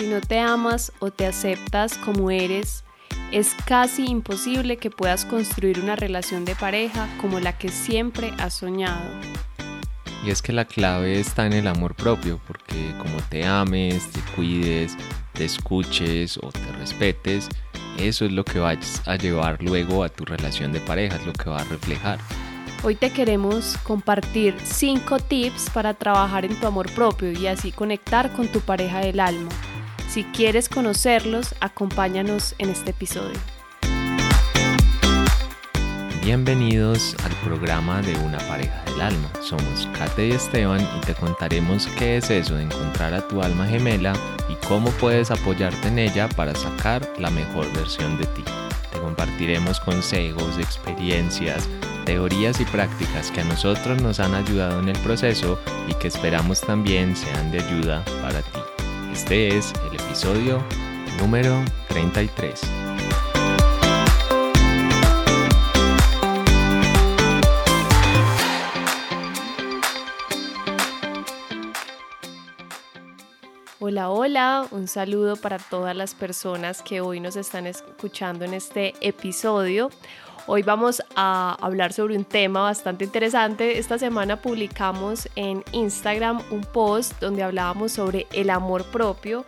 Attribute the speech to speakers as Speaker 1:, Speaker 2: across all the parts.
Speaker 1: Si no te amas o te aceptas como eres, es casi imposible que puedas construir una relación de pareja como la que siempre has soñado.
Speaker 2: Y es que la clave está en el amor propio, porque como te ames, te cuides, te escuches o te respetes, eso es lo que vas a llevar luego a tu relación de pareja, es lo que va a reflejar.
Speaker 1: Hoy te queremos compartir 5 tips para trabajar en tu amor propio y así conectar con tu pareja del alma. Si quieres conocerlos, acompáñanos en este episodio.
Speaker 2: Bienvenidos al programa de Una pareja del alma. Somos Kate y Esteban y te contaremos qué es eso de encontrar a tu alma gemela y cómo puedes apoyarte en ella para sacar la mejor versión de ti. Te compartiremos consejos, experiencias, teorías y prácticas que a nosotros nos han ayudado en el proceso y que esperamos también sean de ayuda para ti. Este es el episodio número 33.
Speaker 1: Hola, hola, un saludo para todas las personas que hoy nos están escuchando en este episodio. Hoy vamos a hablar sobre un tema bastante interesante. Esta semana publicamos en Instagram un post donde hablábamos sobre el amor propio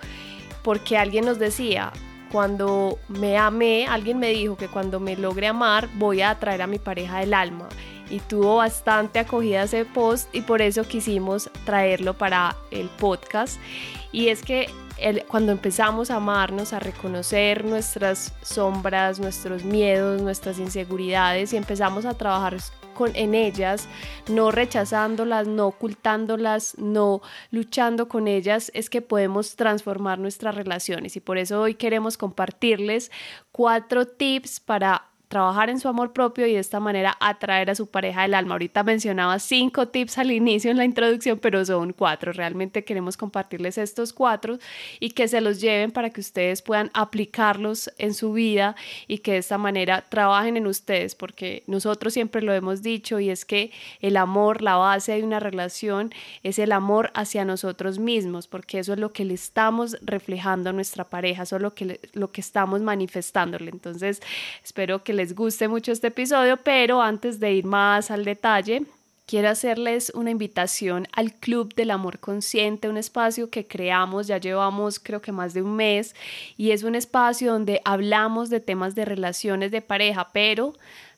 Speaker 1: porque alguien nos decía, cuando me amé, alguien me dijo que cuando me logre amar voy a atraer a mi pareja del alma. Y tuvo bastante acogida ese post y por eso quisimos traerlo para el podcast. Y es que cuando empezamos a amarnos, a reconocer nuestras sombras, nuestros miedos, nuestras inseguridades y empezamos a trabajar con, en ellas, no rechazándolas, no ocultándolas, no luchando con ellas, es que podemos transformar nuestras relaciones. Y por eso hoy queremos compartirles cuatro tips para trabajar en su amor propio y de esta manera atraer a su pareja del alma. Ahorita mencionaba cinco tips al inicio en la introducción, pero son cuatro. Realmente queremos compartirles estos cuatro y que se los lleven para que ustedes puedan aplicarlos en su vida y que de esta manera trabajen en ustedes, porque nosotros siempre lo hemos dicho y es que el amor, la base de una relación es el amor hacia nosotros mismos, porque eso es lo que le estamos reflejando a nuestra pareja, eso es lo que, lo que estamos manifestándole. Entonces, espero que les les guste mucho este episodio, pero antes de ir más al detalle, quiero hacerles una invitación al Club del Amor Consciente, un espacio que creamos, ya llevamos creo que más de un mes, y es un espacio donde hablamos de temas de relaciones de pareja, pero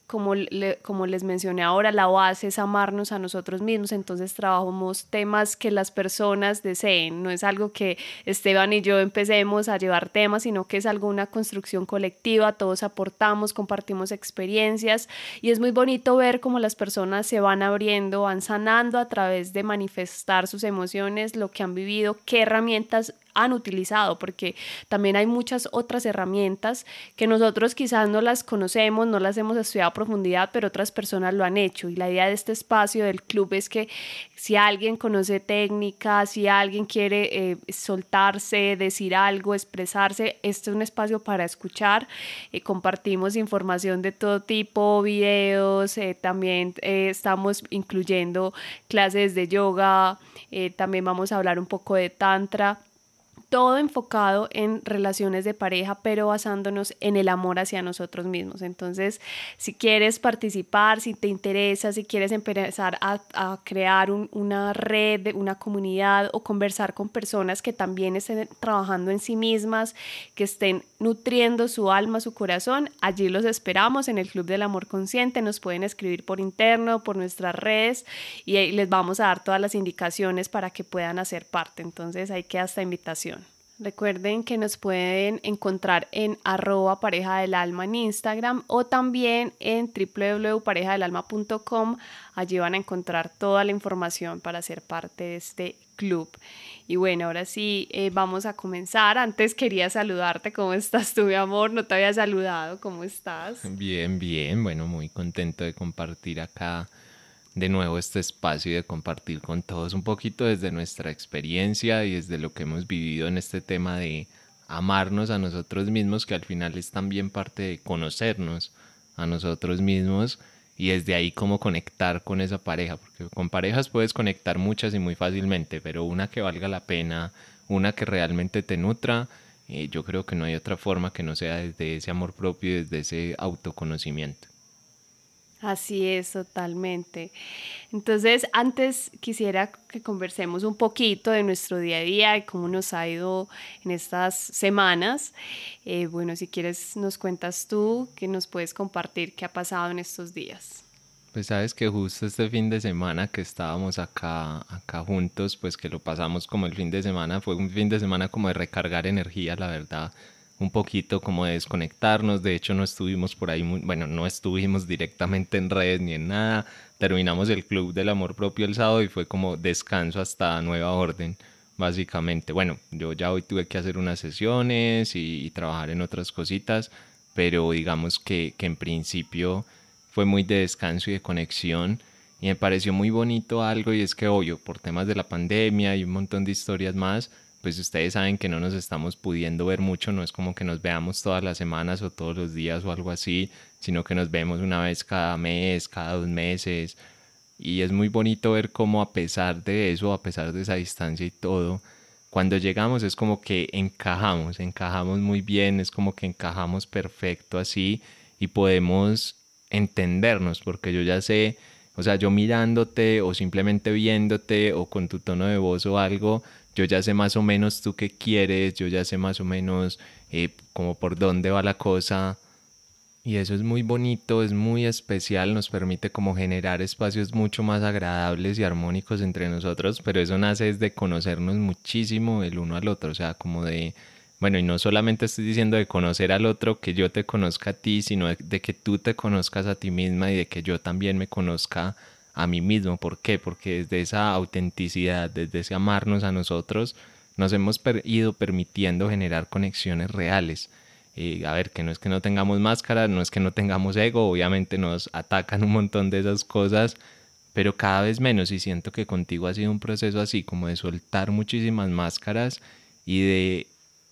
Speaker 1: como, como les mencioné ahora, la base es amarnos a nosotros mismos, entonces trabajamos temas que las personas deseen, no es algo que Esteban y yo empecemos a llevar temas, sino que es algo, una construcción colectiva, todos aportamos, compartimos experiencias y es muy bonito ver cómo las personas se van abriendo, van sanando a través de manifestar sus emociones, lo que han vivido, qué herramientas han utilizado, porque también hay muchas otras herramientas que nosotros quizás no las conocemos, no las hemos estudiado a profundidad, pero otras personas lo han hecho. Y la idea de este espacio del club es que si alguien conoce técnicas, si alguien quiere eh, soltarse, decir algo, expresarse, este es un espacio para escuchar. Eh, compartimos información de todo tipo, videos, eh, también estamos incluyendo clases de yoga, también vamos a hablar un poco de tantra todo enfocado en relaciones de pareja, pero basándonos en el amor hacia nosotros mismos. Entonces, si quieres participar, si te interesa, si quieres empezar a, crear una red, una comunidad o conversar con personas que también estén trabajando en sí mismas, que estén nutriendo su alma, su corazón, allí los esperamos en el Club del Amor Consciente. Nos pueden escribir por interno, por nuestras redes y les vamos a dar todas las indicaciones para que puedan hacer parte. Entonces, ahí queda esta invitación. Recuerden que nos pueden encontrar en arroba pareja del alma en Instagram o también en www.parejadelalma.com. Allí van a encontrar toda la información para ser parte de este club. Y bueno, ahora sí, eh, vamos a comenzar. Antes quería saludarte. ¿Cómo estás tú, mi amor? No te había saludado. ¿Cómo estás?
Speaker 2: Bien, bien. Bueno, muy contento de compartir acá de nuevo este espacio y de compartir con todos un poquito desde nuestra experiencia y desde lo que hemos vivido en este tema de amarnos a nosotros mismos, que al final es también parte de conocernos a nosotros mismos y desde ahí cómo conectar con esa pareja, porque con parejas puedes conectar muchas y muy fácilmente, pero una que valga la pena, una que realmente te nutra, eh, yo creo que no hay otra forma que no sea desde ese amor propio y desde ese autoconocimiento.
Speaker 1: Así es, totalmente. Entonces, antes quisiera que conversemos un poquito de nuestro día a día y cómo nos ha ido en estas semanas. Eh, bueno, si quieres, nos cuentas tú, que nos puedes compartir qué ha pasado en estos días.
Speaker 2: Pues sabes que justo este fin de semana que estábamos acá, acá juntos, pues que lo pasamos como el fin de semana, fue un fin de semana como de recargar energía, la verdad un poquito como de desconectarnos. De hecho, no estuvimos por ahí, bueno, no estuvimos directamente en redes ni en nada. Terminamos el Club del Amor Propio el sábado y fue como descanso hasta nueva orden, básicamente. Bueno, yo ya hoy tuve que hacer unas sesiones y, trabajar en otras cositas, pero digamos que, que en principio fue muy de descanso y de conexión. Y me pareció muy bonito algo y es que, obvio, por temas de la pandemia y un montón de historias más, pues ustedes saben que no nos estamos pudiendo ver mucho, no es como que nos veamos todas las semanas o todos los días o algo así, sino que nos vemos una vez cada mes, cada dos meses. Y es muy bonito ver cómo a pesar de eso, a pesar de esa distancia y todo, cuando llegamos es como que encajamos, encajamos muy bien, es como que encajamos perfecto así y podemos entendernos, porque yo ya sé, o sea, yo mirándote o simplemente viéndote o con tu tono de voz o algo, yo ya sé más o menos tú qué quieres, yo ya sé más o menos eh, como por dónde va la cosa. Y eso es muy bonito, es muy especial, nos permite como generar espacios mucho más agradables y armónicos entre nosotros, pero eso nace de conocernos muchísimo el uno al otro, o sea, como de, bueno, y no solamente estoy diciendo de conocer al otro, que yo te conozca a ti, sino de que tú te conozcas a ti misma y de que yo también me conozca a mí mismo. ¿Por qué? Porque desde esa autenticidad, desde ese amarnos a nosotros, nos hemos ido permitiendo generar conexiones reales. a ver, que no es que no tengamos máscara, no es que no tengamos ego, obviamente nos atacan un montón de esas cosas, pero cada vez menos y siento que contigo ha sido un proceso así como de soltar muchísimas máscaras y de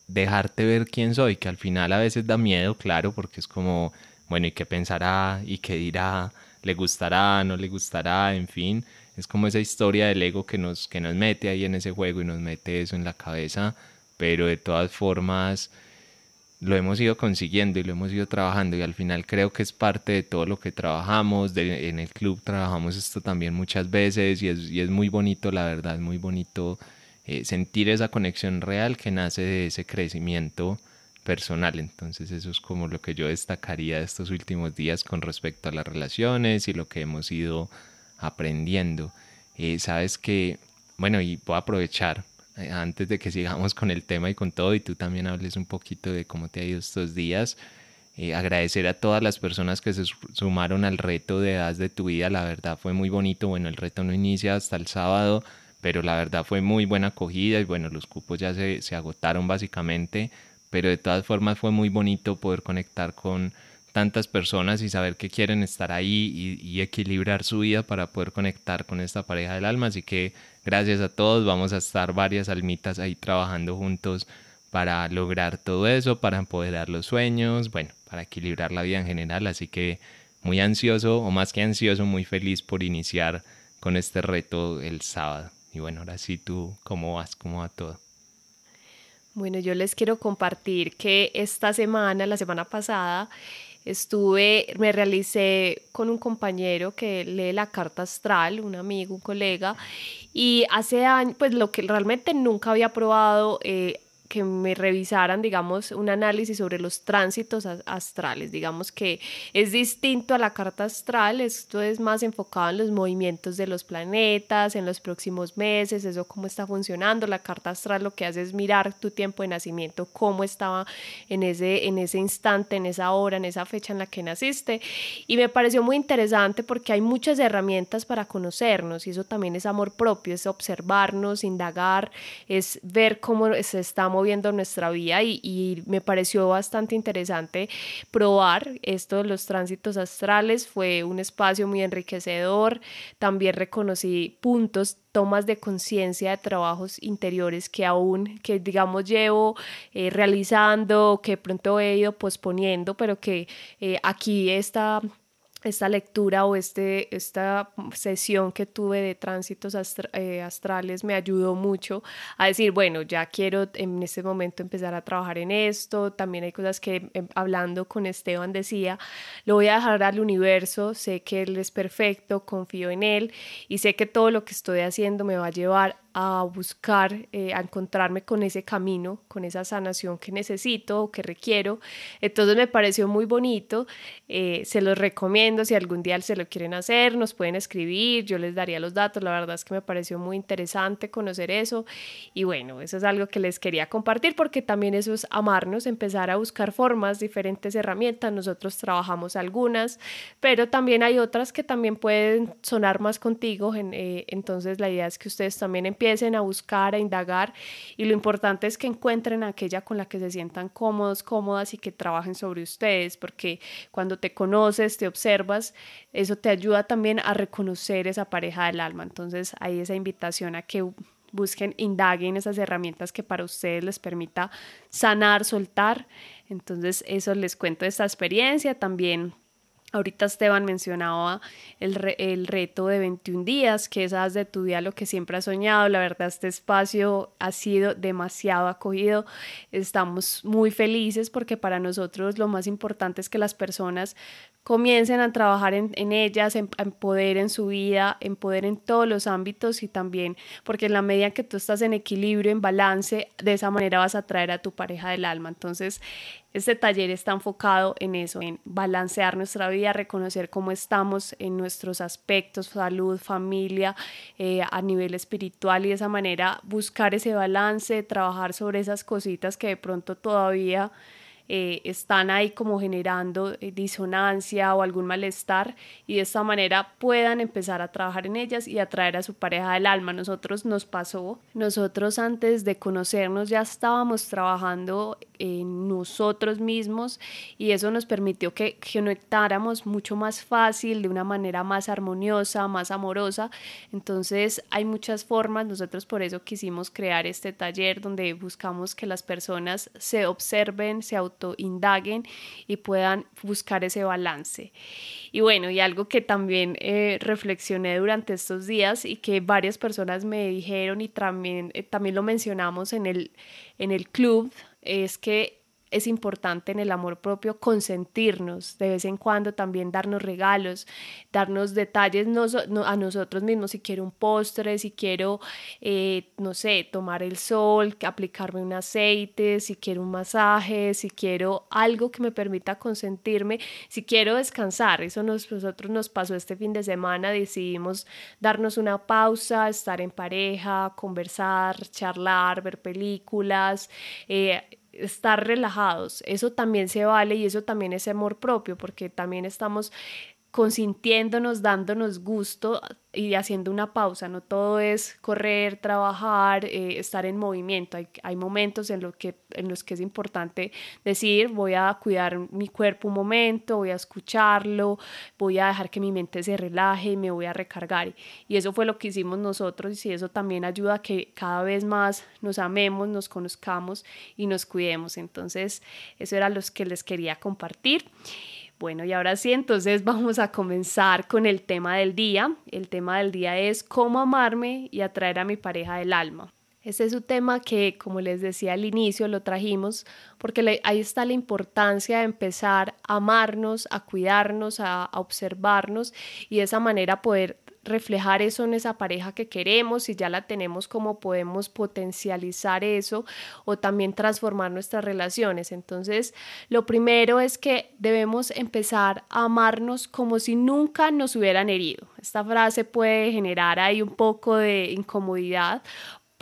Speaker 2: dejarte ver quién soy, que al final a veces da miedo, claro, porque es como, bueno, ¿y qué pensará? ¿Y qué dirá? Le gustará, no le gustará, en fin, es como esa historia del ego que nos, que nos mete ahí en ese juego y nos mete eso en la cabeza, pero de todas formas lo hemos ido consiguiendo y lo hemos ido trabajando y al final creo que es parte de todo lo que trabajamos, en el club trabajamos esto también muchas veces y es, y es muy bonito, la verdad, es muy bonito eh, sentir esa conexión real que nace de ese crecimiento personal. Entonces eso es como lo que yo destacaría de estos últimos días con respecto a las relaciones y lo que hemos ido aprendiendo. Eh, sabes que, bueno, y puedo aprovechar eh, antes de que sigamos con el tema y con todo y tú también hables un poquito de cómo te ha ido estos días. Eh, agradecer a todas las personas que se sumaron al reto de edad de tu vida. La verdad fue muy bonito. Bueno, el reto no inicia hasta el sábado, pero la verdad fue muy buena acogida y bueno, los cupos ya se agotaron básicamente pero de todas formas fue muy bonito poder conectar con tantas personas y saber que quieren estar ahí y, equilibrar su vida para poder conectar con esta pareja del alma. Así que gracias a todos, vamos a estar varias almitas ahí trabajando juntos para lograr todo eso, para empoderar los sueños, bueno, para equilibrar la vida en general. Así que muy ansioso, o más que ansioso, muy feliz por iniciar con este reto el sábado. Y bueno, ahora sí tú, ¿cómo vas? ¿Cómo va todo?
Speaker 1: Bueno, yo les quiero compartir que esta semana, la semana pasada, estuve, me realicé con un compañero que lee la carta astral, un amigo, un colega, y hace años, pues lo que realmente nunca había probado, eh, que me revisaran, digamos, un análisis sobre los tránsitos astrales. Digamos que es distinto a la carta astral, esto es más enfocado en los movimientos de los planetas, en los próximos meses, eso cómo está funcionando. La carta astral lo que hace es mirar tu tiempo de nacimiento, cómo estaba en ese, en ese instante, en esa hora, en esa fecha en la que naciste. Y me pareció muy interesante porque hay muchas herramientas para conocernos y eso también es amor propio, es observarnos, indagar, es ver cómo se está moviendo viendo nuestra vida y, me pareció bastante interesante probar esto de los tránsitos astrales. Fue un espacio muy enriquecedor. También reconocí puntos tomas de conciencia de trabajos interiores que aún, que digamos llevo eh, realizando, que pronto he ido posponiendo, pero que eh, aquí está esta lectura o este, esta sesión que tuve de tránsitos eh, astrales me ayudó mucho a decir, bueno, ya quiero en este momento empezar a trabajar en esto. También hay cosas que em, hablando con Esteban decía, lo voy a dejar al universo, sé que él es perfecto, confío en él y sé que todo lo que estoy haciendo me va a llevar a buscar, eh, a encontrarme con ese camino, con esa sanación que necesito o que requiero. Entonces me pareció muy bonito, eh, se los recomiendo, si algún día se lo quieren hacer, nos pueden escribir, yo les daría los datos, la verdad es que me pareció muy interesante conocer eso y bueno, eso es algo que les quería compartir porque también eso es amarnos, empezar a buscar formas, diferentes herramientas, nosotros trabajamos algunas, pero también hay otras que también pueden sonar más contigo, eh, entonces la idea es que ustedes también empiecen a buscar, a indagar y lo importante es que encuentren aquella con la que se sientan cómodos, cómodas y que trabajen sobre ustedes, porque cuando te conoces, te observas, eso te ayuda también a reconocer esa pareja del alma. Entonces hay esa invitación a que busquen, indaguen esas herramientas que para ustedes les permita sanar, soltar. Entonces eso les cuento de esta experiencia también Ahorita Esteban mencionaba el, el, reto de 21 días, que es haz de tu día lo que siempre has soñado. La verdad, este espacio ha sido demasiado acogido. Estamos muy felices porque para nosotros lo más importante es que las personas comiencen a trabajar en, ellas, en, en, poder en su vida, en poder en todos los ámbitos y también porque en la medida que tú estás en equilibrio, en balance, de esa manera vas a traer a tu pareja del alma. Entonces, este taller está enfocado en eso, en balancear nuestra vida, reconocer cómo estamos en nuestros aspectos, salud, familia, eh, a nivel espiritual y de esa manera buscar ese balance, trabajar sobre esas cositas que de pronto todavía eh, están ahí como generando eh, disonancia o algún malestar y de esta manera puedan empezar a trabajar en ellas y atraer a su pareja del alma. Nosotros nos pasó, nosotros antes de conocernos ya estábamos trabajando en nosotros mismos y eso nos permitió que conectáramos mucho más fácil, de una manera más armoniosa, más amorosa. Entonces hay muchas formas, nosotros por eso quisimos crear este taller donde buscamos que las personas se observen, se indaguen y puedan buscar ese balance. Y bueno, y algo que también eh, reflexioné durante estos días y que varias personas me dijeron y también, eh, también lo mencionamos en el, en el club, es que es importante en el amor propio consentirnos, de vez en cuando también darnos regalos, darnos detalles a nosotros mismos, si quiero un postre, si quiero, eh, no sé, tomar el sol, aplicarme un aceite, si quiero un masaje, si quiero algo que me permita consentirme, si quiero descansar. Eso nos, nosotros nos pasó este fin de semana, decidimos darnos una pausa, estar en pareja, conversar, charlar, ver películas. Eh, estar relajados. Eso también se vale y eso también es amor propio, porque también estamos consintiéndonos, dándonos gusto y haciendo una pausa. No todo es correr, trabajar, eh, estar en movimiento. Hay, momentos en, lo que, en los que es importante decir, voy a cuidar mi cuerpo un momento, voy a escucharlo, voy a dejar que mi mente se relaje y me voy a recargar. Y eso fue lo que hicimos nosotros y eso también ayuda a que cada vez más nos amemos, nos conozcamos y nos cuidemos. Entonces, eso era lo que les quería compartir. Bueno, y ahora sí, entonces vamos a comenzar con el tema del día. El tema del día es cómo amarme y atraer a mi pareja del alma. Este es un tema que, como les decía al inicio, lo trajimos porque ahí está la importancia de empezar a amarnos, a cuidarnos, a, a observarnos y de esa manera poder reflejar eso en esa pareja que queremos, si ya la tenemos, cómo podemos potencializar eso o también transformar nuestras relaciones. Entonces, lo primero es que debemos empezar a amarnos como si nunca nos hubieran herido. Esta frase puede generar ahí un poco de incomodidad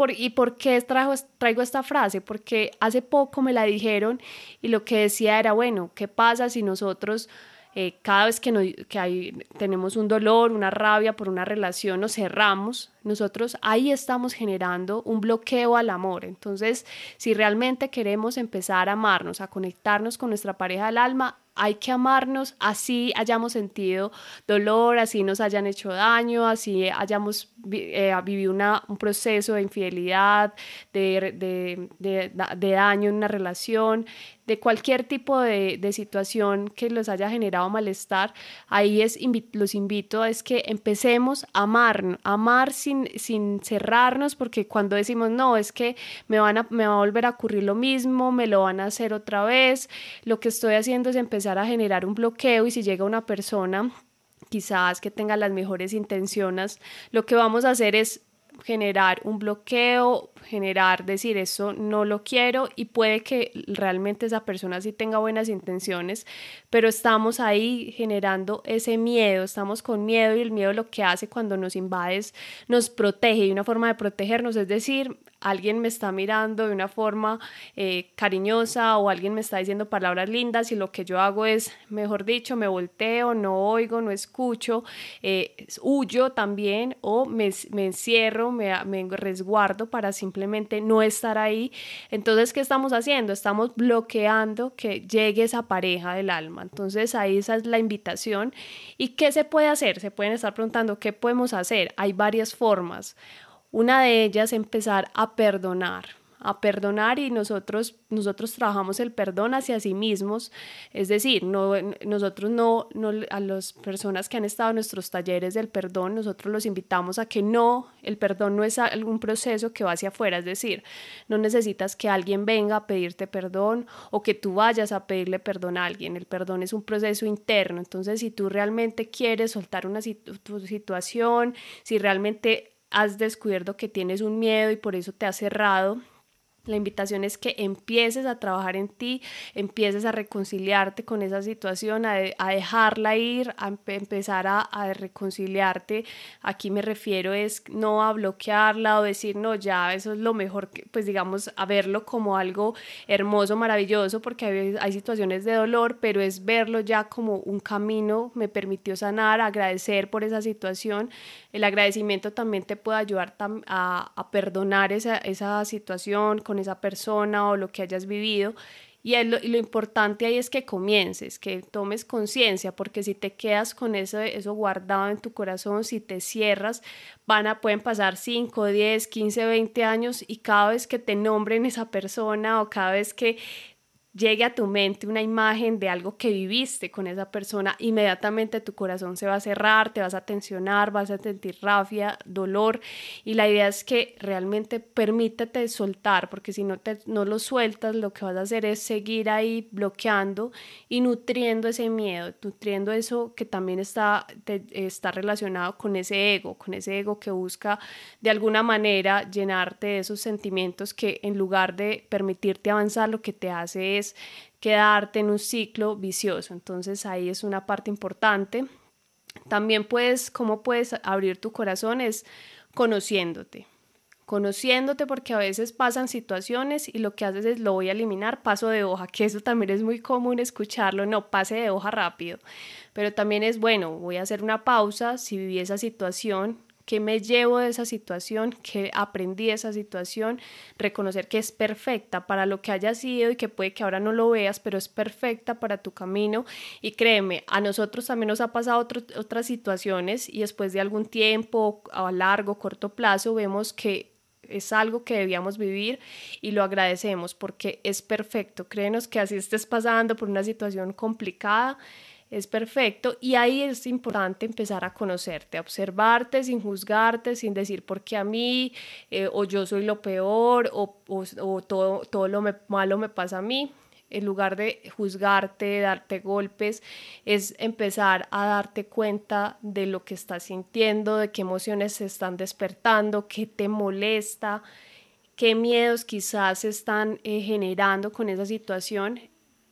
Speaker 1: ¿Y por qué traigo, traigo esta frase? Porque hace poco me la dijeron y lo que decía era, bueno, ¿qué pasa si nosotros eh, cada vez que, no, que hay, tenemos un dolor, una rabia por una relación, nos cerramos, nosotros ahí estamos generando un bloqueo al amor. Entonces, si realmente queremos empezar a amarnos, a conectarnos con nuestra pareja del alma, hay que amarnos así hayamos sentido dolor, así nos hayan hecho daño, así hayamos eh, vivido una, un proceso de infidelidad, de, de, de, de daño en una relación, de cualquier tipo de, situación que los haya generado malestar, ahí es, los invito es que empecemos a amar, amar sin, sin cerrarnos, porque cuando decimos, no, es que me, van a, me va a volver a ocurrir lo mismo, me lo van a hacer otra vez, lo que estoy haciendo es empezar a generar un bloqueo y si llega una persona quizás que tenga las mejores intenciones, lo que vamos a hacer es generar un bloqueo, generar, decir eso no lo quiero y puede que realmente esa persona sí tenga buenas intenciones, pero estamos ahí generando ese miedo, estamos con miedo y el miedo lo que hace cuando nos invades nos protege y una forma de protegernos es decir, alguien me está mirando de una forma eh, cariñosa o alguien me está diciendo palabras lindas y lo que yo hago es, mejor dicho, me volteo, no oigo, no escucho, eh, huyo también o me, encierro, me, resguardo para no estar ahí. Entonces, ¿qué estamos haciendo? Estamos bloqueando que llegue esa pareja del alma. Entonces, ahí esa es la invitación. ¿Y qué se puede hacer? Se pueden estar preguntando, ¿qué podemos hacer? Hay varias formas. Una de ellas, empezar a perdonar, a perdonar y nosotros, nosotros trabajamos el perdón hacia sí mismos, es decir, no, nosotros no, no, a las personas que han estado en nuestros talleres del perdón, nosotros los invitamos a que no, el perdón no es algún proceso que va hacia afuera, es decir, no necesitas que alguien venga a pedirte perdón o que tú vayas a pedirle perdón a alguien, el perdón es un proceso interno, entonces si tú realmente quieres soltar una situación, si realmente has descubierto que tienes un miedo y por eso te has cerrado, la invitación es que empieces a trabajar en ti, empieces a reconciliarte con esa situación, a, dejarla ir, a empezar a, reconciliarte. Aquí me refiero es no a bloquearla o decir, no, ya, eso es lo mejor, pues digamos, a verlo como algo hermoso, maravilloso, porque hay situaciones de dolor, pero es verlo ya como un camino, me permitió sanar, agradecer por esa situación. El agradecimiento también te puede ayudar a, a perdonar esa, esa situación con esa persona o lo que hayas vivido. Y lo, lo, importante ahí es que comiences, que tomes conciencia, porque si te quedas con eso, eso guardado en tu corazón, si te cierras, van a, pueden pasar 5, 10, 15, 20 años y cada vez que te nombren esa persona o cada vez que llegue a tu mente una imagen de algo que viviste con esa persona, inmediatamente tu corazón se va a cerrar, te vas a tensionar, vas a sentir rabia, dolor y la idea es que realmente permítete soltar porque si no, te, no lo sueltas lo que vas a hacer es seguir ahí bloqueando y nutriendo ese miedo, nutriendo eso que también está, está relacionado con ese ego, con ese ego que busca de alguna manera llenarte de esos sentimientos que en lugar de permitirte avanzar lo que te hace es quedarte en un ciclo vicioso. Entonces ahí es una parte importante. También puedes, cómo puedes abrir tu corazón es conociéndote. Conociéndote porque a veces pasan situaciones y lo que haces es lo voy a eliminar, paso de hoja, que eso también es muy común escucharlo, no, pase de hoja rápido. Pero también es bueno, voy a hacer una pausa, si viví esa situación, qué me llevo de esa situación, qué aprendí de esa situación, reconocer que es perfecta para lo que haya sido y que puede que ahora no lo veas, pero es perfecta para tu camino. Y créeme, a nosotros también nos ha pasado otras situaciones y después de algún tiempo, a largo, corto plazo, vemos que es algo que debíamos vivir y lo agradecemos porque es perfecto. Créenos que así estés pasando por una situación complicada, es perfecto y ahí es importante empezar a conocerte, a observarte sin juzgarte, sin decir por qué a mí eh, o yo soy lo peor o, o, todo, todo lo malo me pasa a mí. En lugar de juzgarte, darte golpes, es empezar a darte cuenta de lo que estás sintiendo, de qué emociones se están despertando, qué te molesta, qué miedos quizás se están eh, generando con esa situación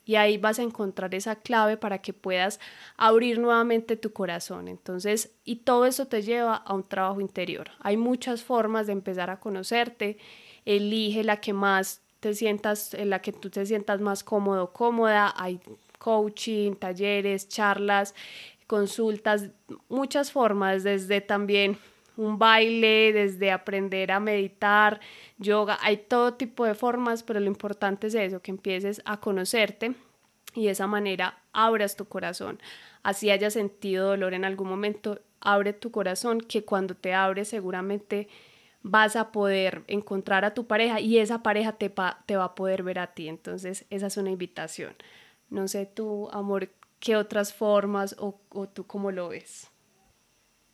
Speaker 1: y ahí vas a encontrar esa clave para que puedas abrir nuevamente tu corazón. Entonces, y todo eso te lleva a un trabajo interior. Hay muchas formas de empezar a conocerte. Elige la que más te sientas, en la que tú te sientas más cómodo, cómoda. Hay coaching, talleres, charlas, consultas, muchas formas, desde también un baile, desde aprender a meditar, yoga, hay todo tipo de formas, pero lo importante es eso, que empieces a conocerte y de esa manera abras tu corazón. Así hayas sentido dolor en algún momento, abre tu corazón, que cuando te abres seguramente vas a poder encontrar a tu pareja y esa pareja te, te va a poder ver a ti. Entonces, esa es una invitación. No sé tú, amor, qué otras formas o, o tú cómo lo ves.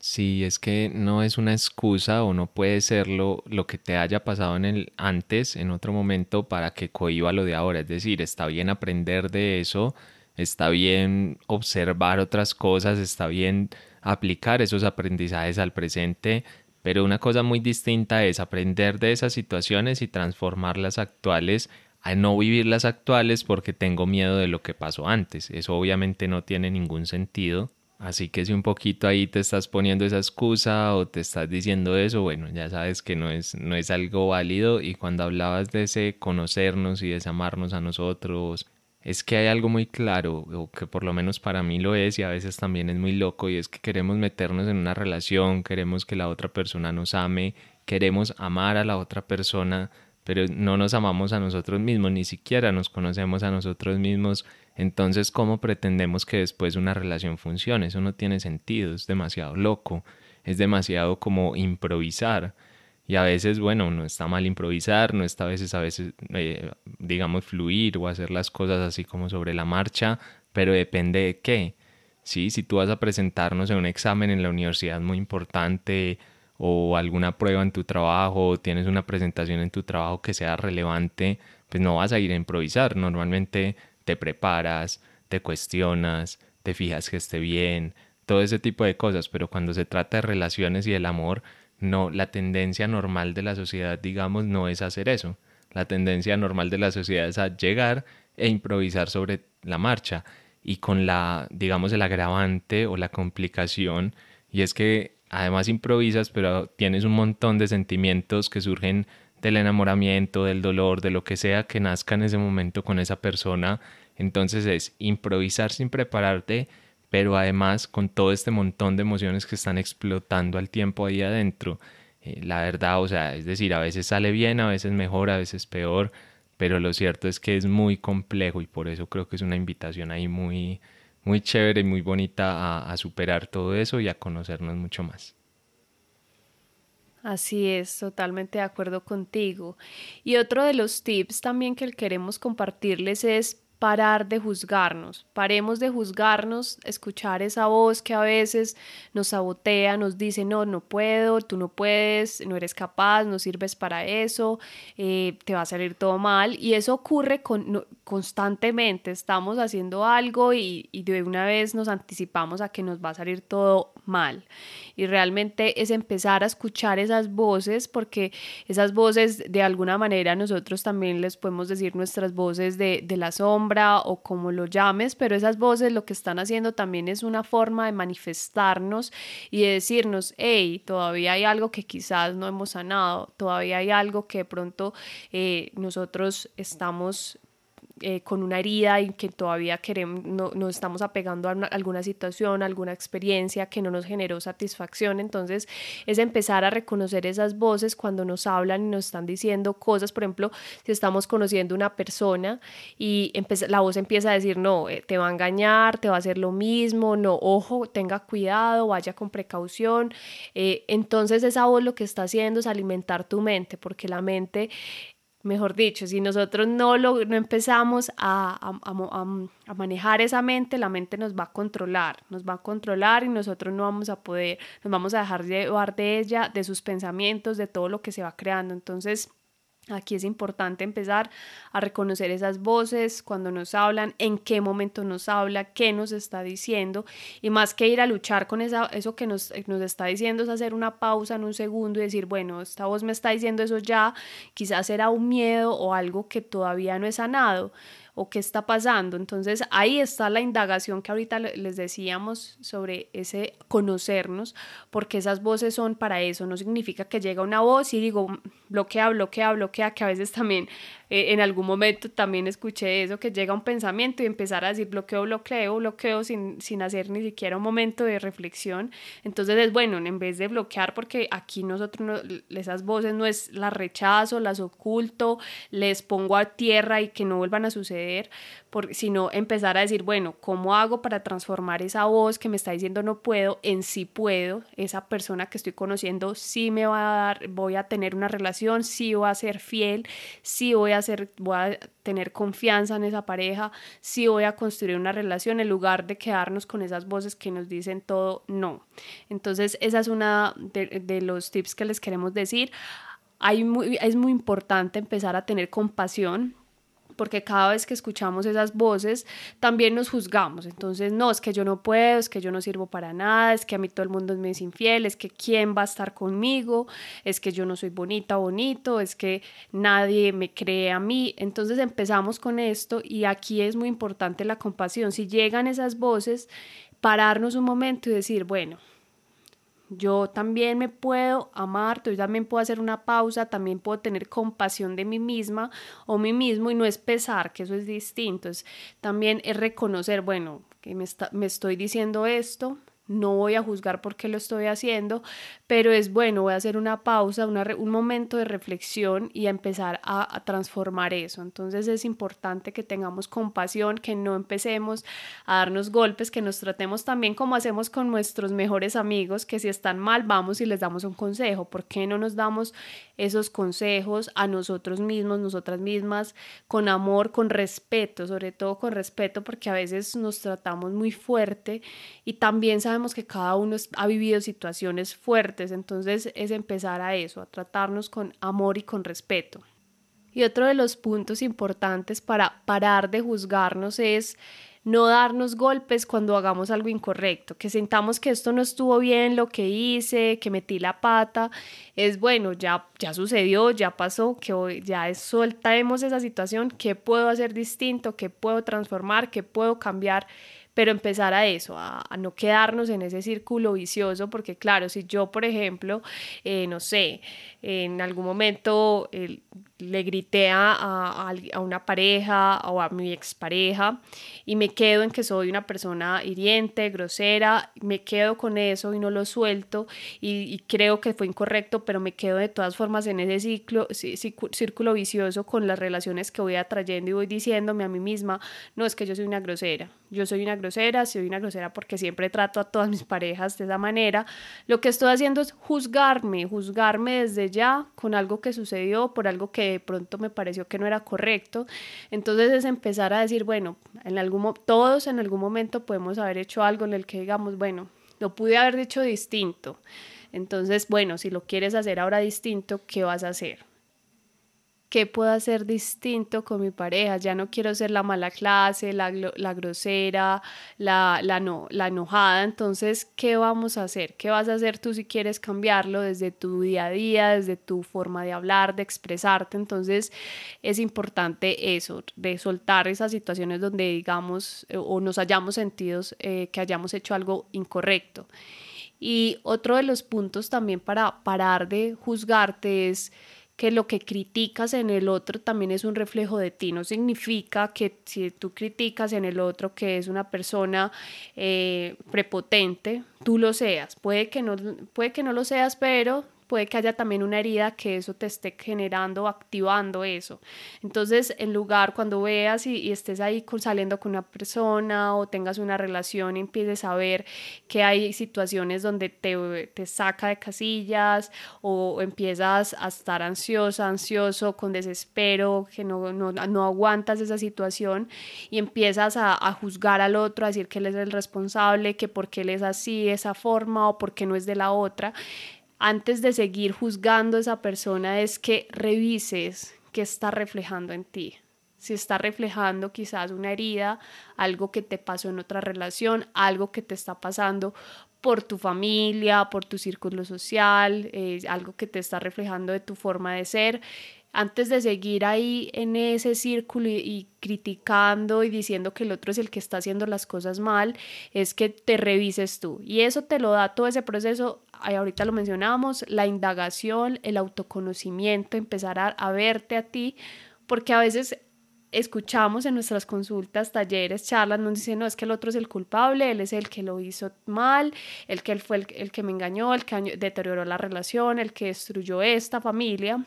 Speaker 2: Sí, es que no es una excusa o no puede serlo lo que te haya pasado en el antes, en otro momento, para que cohiba lo de ahora. Es decir, está bien aprender de eso, está bien observar otras cosas, está bien aplicar esos aprendizajes al presente, pero una cosa muy distinta es aprender de esas situaciones y transformarlas actuales a no vivir las actuales porque tengo miedo de lo que pasó antes. Eso obviamente no tiene ningún sentido. Así que si un poquito ahí te estás poniendo esa excusa o te estás diciendo eso, bueno, ya sabes que no es, no es algo válido. Y cuando hablabas de ese conocernos y desamarnos a nosotros, es que hay algo muy claro, o que por lo menos para mí lo es y a veces también es muy loco, y es que queremos meternos en una relación, queremos que la otra persona nos ame, queremos amar a la otra persona, pero no nos amamos a nosotros mismos, ni siquiera nos conocemos a nosotros mismos, entonces ¿cómo pretendemos que después una relación funcione? Eso no tiene sentido, es demasiado loco, es demasiado como improvisar. Y a veces, bueno, no está mal improvisar, no está a veces, a veces, eh, digamos, fluir o hacer las cosas así como sobre la marcha, pero depende de qué. ¿sí? Si tú vas a presentarnos en un examen en la universidad muy importante o alguna prueba en tu trabajo o tienes una presentación en tu trabajo que sea relevante, pues no vas a ir a improvisar. Normalmente te preparas, te cuestionas, te fijas que esté bien, todo ese tipo de cosas, pero cuando se trata de relaciones y el amor, no, la tendencia normal de la sociedad, digamos, no es hacer eso. La tendencia normal de la sociedad es a llegar e improvisar sobre la marcha y con la, digamos, el agravante o la complicación, y es que además improvisas, pero tienes un montón de sentimientos que surgen del enamoramiento, del dolor, de lo que sea que nazca en ese momento con esa persona. Entonces es improvisar sin prepararte pero además con todo este montón de emociones que están explotando al tiempo ahí adentro. Eh, la verdad, o sea, es decir, a veces sale bien, a veces mejor, a veces peor, pero lo cierto es que es muy complejo y por eso creo que es una invitación ahí muy, muy chévere y muy bonita a, a superar todo eso y a conocernos mucho más.
Speaker 1: Así es, totalmente de acuerdo contigo. Y otro de los tips también que queremos compartirles es parar de juzgarnos, paremos de juzgarnos, escuchar esa voz que a veces nos sabotea, nos dice, no, no puedo, tú no puedes, no eres capaz, no sirves para eso, eh, te va a salir todo mal. Y eso ocurre con, constantemente, estamos haciendo algo y, y de una vez nos anticipamos a que nos va a salir todo mal. Y realmente es empezar a escuchar esas voces, porque esas voces de alguna manera nosotros también les podemos decir nuestras voces de, de la sombra, o como lo llames, pero esas voces lo que están haciendo también es una forma de manifestarnos y de decirnos, hey, todavía hay algo que quizás no hemos sanado, todavía hay algo que de pronto eh, nosotros estamos eh, con una herida y que todavía queremos, no, nos estamos apegando a alguna situación, alguna experiencia que no nos generó satisfacción. Entonces es empezar a reconocer esas voces cuando nos hablan y nos están diciendo cosas, por ejemplo, si estamos conociendo una persona y la voz empieza a decir, no, eh, te va a engañar, te va a hacer lo mismo, no, ojo, tenga cuidado, vaya con precaución. Eh, entonces esa voz lo que está haciendo es alimentar tu mente, porque la mente Mejor dicho, si nosotros no, lo, no empezamos a, a, a, manejar esa mente, la mente nos va a controlar, nos va a controlar y nosotros no vamos a poder, nos vamos a dejar llevar de ella, de sus pensamientos, de todo lo que se va creando. Entonces, Aquí es importante empezar a reconocer esas voces cuando nos hablan, en qué momento nos habla, qué nos está diciendo y más que ir a luchar con esa, eso que nos, nos está diciendo es hacer una pausa en un segundo y decir, bueno, esta voz me está diciendo eso ya, quizás era un miedo o algo que todavía no he sanado o qué está pasando. Entonces ahí está la indagación que ahorita les decíamos sobre ese conocernos, porque esas voces son para eso, no significa que llega una voz y digo, bloquea, bloquea, bloquea, que a veces también eh, en algún momento también escuché eso, que llega un pensamiento y empezar a decir bloqueo, bloqueo, bloqueo sin, sin hacer ni siquiera un momento de reflexión. Entonces es bueno, en vez de bloquear, porque aquí nosotros, esas voces no es las rechazo, las oculto, les pongo a tierra y que no vuelvan a suceder, sino empezar a decir, bueno, ¿cómo hago para transformar esa voz que me está diciendo no puedo en sí puedo? Esa persona que estoy conociendo sí me va a dar, voy a tener una relación, sí voy a ser fiel, sí voy a ser, voy a tener confianza en esa pareja, sí voy a construir una relación en lugar de quedarnos con esas voces que nos dicen todo no. Entonces, esa es una de, de los tips que les queremos decir. Hay es muy importante empezar a tener compasión porque cada vez que escuchamos esas voces también nos juzgamos. Entonces, no, es que yo no puedo, es que yo no sirvo para nada, es que a mí todo el mundo me es infiel, es que quién va a estar conmigo, es que yo no soy bonita bonito, es que nadie me cree a mí. Entonces empezamos con esto y aquí es muy importante la compasión. Si llegan esas voces, pararnos un momento y decir, bueno, yo también me puedo amar, yo también puedo hacer una pausa, también puedo tener compasión de mí misma o mí mismo y no es pesar, que eso es distinto, es también es reconocer, bueno, que me, me estoy diciendo esto, no voy a juzgar por qué lo estoy haciendo, pero es bueno, voy a hacer una pausa, un momento de reflexión y a empezar a, transformar eso. Entonces es importante que tengamos compasión, que no empecemos a darnos golpes, que nos tratemos también como hacemos con nuestros mejores amigos, que si están mal vamos y les damos un consejo. ¿Por qué no nos damos esos consejos a nosotros mismos, nosotras mismas, con amor, con respeto, sobre todo con respeto, porque a veces nos tratamos muy fuerte y también sabemos sabemos que cada uno ha vivido situaciones fuertes, entonces es empezar a eso, a tratarnos con amor y con respeto. Y otro de los puntos importantes para parar de juzgarnos es no darnos golpes cuando hagamos algo incorrecto, que sintamos que esto no estuvo bien lo que hice, que metí la pata, es bueno, ya ya sucedió, ya pasó, que hoy ya es soltemos esa situación, qué puedo hacer distinto, qué puedo transformar, qué puedo cambiar pero empezar a eso, a, no quedarnos en ese círculo vicioso, porque claro, si yo, por ejemplo, eh, no sé, en algún momento le grité a, a, una pareja o a mi expareja y me quedo en que soy una persona hiriente, grosera, me quedo con eso y no lo suelto y, creo que fue incorrecto, pero me quedo de todas formas en ese ciclo, círculo vicioso con las relaciones que voy atrayendo y voy diciéndome a mí misma, no es que yo soy una grosera, yo soy una grosera, soy una grosera porque siempre trato a todas mis parejas de esa manera, lo que estoy haciendo es juzgarme, juzgarme desde ya con algo que sucedió, por algo que de pronto me pareció que no era correcto. Entonces es empezar a decir, bueno, en algún, todos en algún momento podemos haber hecho algo en el que digamos, bueno, lo pude haber hecho distinto. Entonces, bueno, si lo quieres hacer ahora distinto, ¿qué vas a hacer? ¿Qué puedo hacer distinto con mi pareja? Ya no quiero ser la mala clase, la, la grosera, la, la, no, la enojada. Entonces, ¿qué vamos a hacer? ¿Qué vas a hacer tú si quieres cambiarlo desde tu día a día, desde tu forma de hablar, de expresarte? Entonces, es importante eso, de soltar esas situaciones donde digamos eh, o nos hayamos sentido eh, que hayamos hecho algo incorrecto. Y otro de los puntos también para parar de juzgarte es que lo que criticas en el otro también es un reflejo de ti. No significa que si tú criticas en el otro que es una persona eh, prepotente, tú lo seas. Puede que, no, puede que no lo seas, pero puede que haya también una herida que eso te esté generando, activando eso. Entonces, en lugar cuando veas y, estés ahí con, saliendo con una persona o tengas una relación y empieces a ver que hay situaciones donde te, te saca de casillas o empiezas a estar ansiosa, ansioso, con desespero, que no, no, no aguantas esa situación y empiezas a, a, juzgar al otro, a decir que él es el responsable, que por qué él es así, esa forma o por qué no es de la otra antes de seguir juzgando a esa persona es que revises qué está reflejando en ti. Si está reflejando quizás una herida, algo que te pasó en otra relación, algo que te está pasando por tu familia, por tu círculo social, eh, algo que te está reflejando de tu forma de ser, antes de seguir ahí en ese círculo y, criticando y diciendo que el otro es el que está haciendo las cosas mal, es que te revises tú. Y eso te lo da todo ese proceso, ahorita lo mencionamos, la indagación, el autoconocimiento, empezar a, verte a ti, porque a veces escuchamos en nuestras consultas, talleres, charlas, nos dicen, no, es que el otro es el culpable, él es el que lo hizo mal, el que él fue el que me engañó, el que deterioró la relación, el que destruyó esta familia.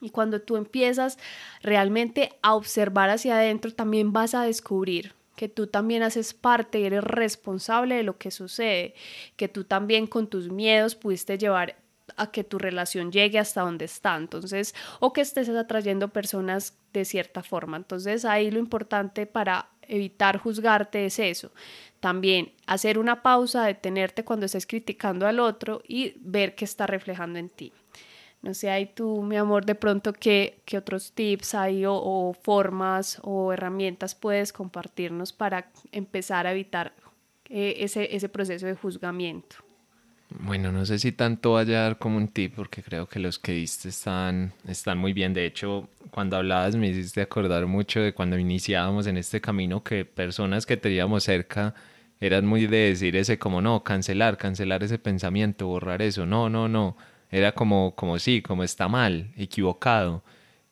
Speaker 1: Y cuando tú empiezas realmente a observar hacia adentro, también vas a descubrir que tú también haces parte y eres responsable de lo que sucede, que tú también con tus miedos pudiste llevar a que tu relación llegue hasta donde está, entonces, o que estés atrayendo personas de cierta forma. Entonces, ahí lo importante para evitar juzgarte es eso. También hacer una pausa, detenerte cuando estés criticando al otro y ver qué está reflejando en ti. No sé, hay tú, mi amor, de pronto, ¿qué, qué otros tips hay o, formas o herramientas puedes compartirnos para empezar a evitar eh, ese, ese proceso de juzgamiento?
Speaker 2: Bueno, no sé si tanto vaya a dar como un tip, porque creo que los que diste están, están muy bien. De hecho, cuando hablabas me hiciste acordar mucho de cuando iniciábamos en este camino que personas que teníamos cerca eran muy de decir ese como no, cancelar, cancelar ese pensamiento, borrar eso. No, no, no. Era como, como sí, como está mal, equivocado.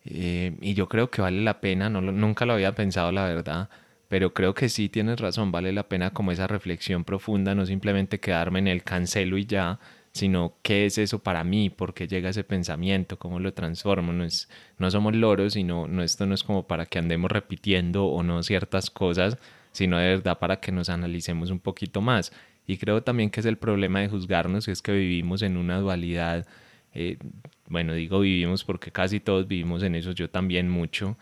Speaker 2: Eh, y yo creo que vale la pena, no, nunca lo había pensado la verdad pero creo que sí tienes razón, vale la pena como esa reflexión profunda, no simplemente quedarme en el cancelo y ya, sino qué es eso para mí, por qué llega ese pensamiento, cómo lo transformo, no, es, no somos loros, sino no, esto no es como para que andemos repitiendo o no ciertas cosas, sino de verdad para que nos analicemos un poquito más. Y creo también que es el problema de juzgarnos, es que vivimos en una dualidad, eh, bueno, digo vivimos porque casi todos vivimos en eso, yo también mucho,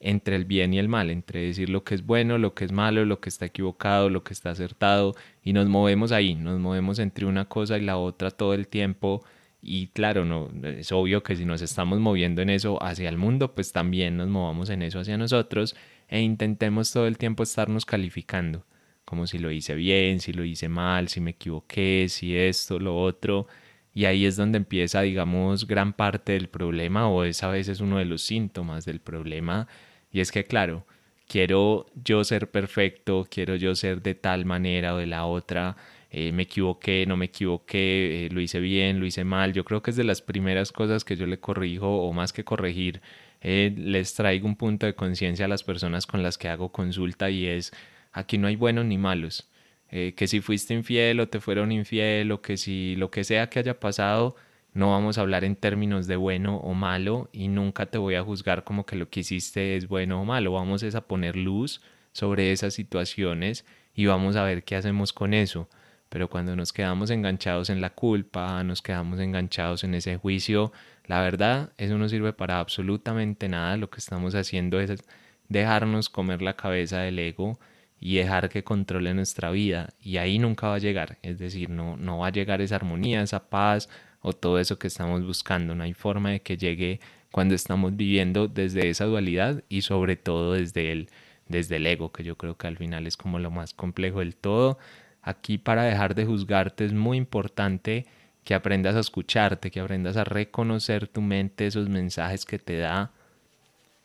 Speaker 2: entre el bien y el mal, entre decir lo que es bueno, lo que es malo, lo que está equivocado, lo que está acertado, y nos movemos ahí, nos movemos entre una cosa y la otra todo el tiempo, y claro, no, es obvio que si nos estamos moviendo en eso hacia el mundo, pues también nos movamos en eso hacia nosotros e intentemos todo el tiempo estarnos calificando, como si lo hice bien, si lo hice mal, si me equivoqué, si esto, lo otro, y ahí es donde empieza, digamos, gran parte del problema o es a veces uno de los síntomas del problema. Y es que, claro, quiero yo ser perfecto, quiero yo ser de tal manera o de la otra, eh, me equivoqué, no me equivoqué, eh, lo hice bien, lo hice mal. Yo creo que es de las primeras cosas que yo le corrijo o más que corregir, eh, les traigo un punto de conciencia a las personas con las que hago consulta y es, aquí no hay buenos ni malos. que si fuiste infiel o te fueron infiel o que si lo que sea que haya pasado, no vamos a hablar en términos de bueno o malo y nunca te voy a juzgar como que lo que hiciste es bueno o malo. Vamos a poner luz sobre esas situaciones y vamos a ver qué hacemos con eso. Pero cuando nos quedamos enganchados en la culpa, nos quedamos enganchados en ese juicio, la verdad, eso no sirve para absolutamente nada. Lo que estamos haciendo es dejarnos comer la cabeza del ego y dejar que controle nuestra vida. Y ahí nunca va a llegar. Es decir, no, no va a llegar esa armonía, esa paz, o todo eso que estamos buscando. No hay forma de que llegue cuando estamos viviendo desde esa dualidad y sobre todo desde el, desde el ego, que yo creo que al final es como lo más complejo del todo. Aquí para dejar de juzgarte es muy importante que aprendas a escucharte, que aprendas a reconocer tu mente, esos mensajes que te da,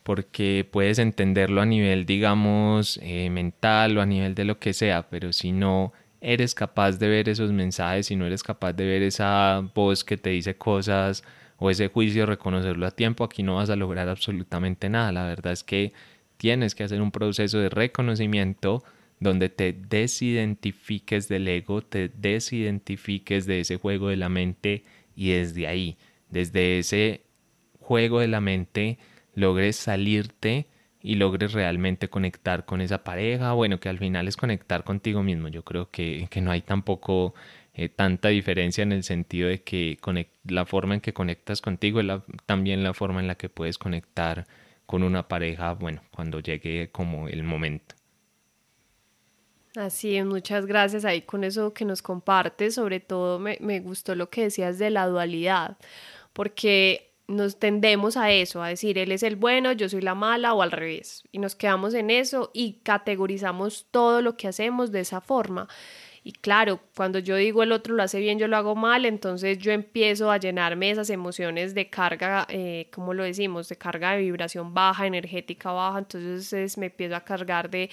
Speaker 2: porque puedes entenderlo a nivel, digamos, eh, mental o a nivel de lo que sea, pero si no eres capaz de ver esos mensajes, si no eres capaz de ver esa voz que te dice cosas o ese juicio, reconocerlo a tiempo, aquí no vas a lograr absolutamente nada. La verdad es que tienes que hacer un proceso de reconocimiento donde te desidentifiques del ego, te desidentifiques de ese juego de la mente y desde ahí, desde ese juego de la mente, logres salirte y logres realmente conectar con esa pareja, bueno, que al final es conectar contigo mismo. Yo creo que, no hay tampoco eh, tanta diferencia en el sentido de que la forma en que conectas contigo es también la forma en la que puedes conectar con una pareja, bueno, cuando llegue como el momento.
Speaker 1: Así es, muchas gracias ahí con eso que nos compartes. Sobre todo me, me gustó lo que decías de la dualidad, porque nos tendemos a eso, a decir, él es el bueno, yo soy la mala o al revés. Y nos quedamos en eso y categorizamos todo lo que hacemos de esa forma. Y claro, cuando yo digo el otro lo hace bien, yo lo hago mal, entonces yo empiezo a llenarme esas emociones de carga, eh, como lo decimos, de carga de vibración baja, energética baja, entonces me empiezo a cargar de,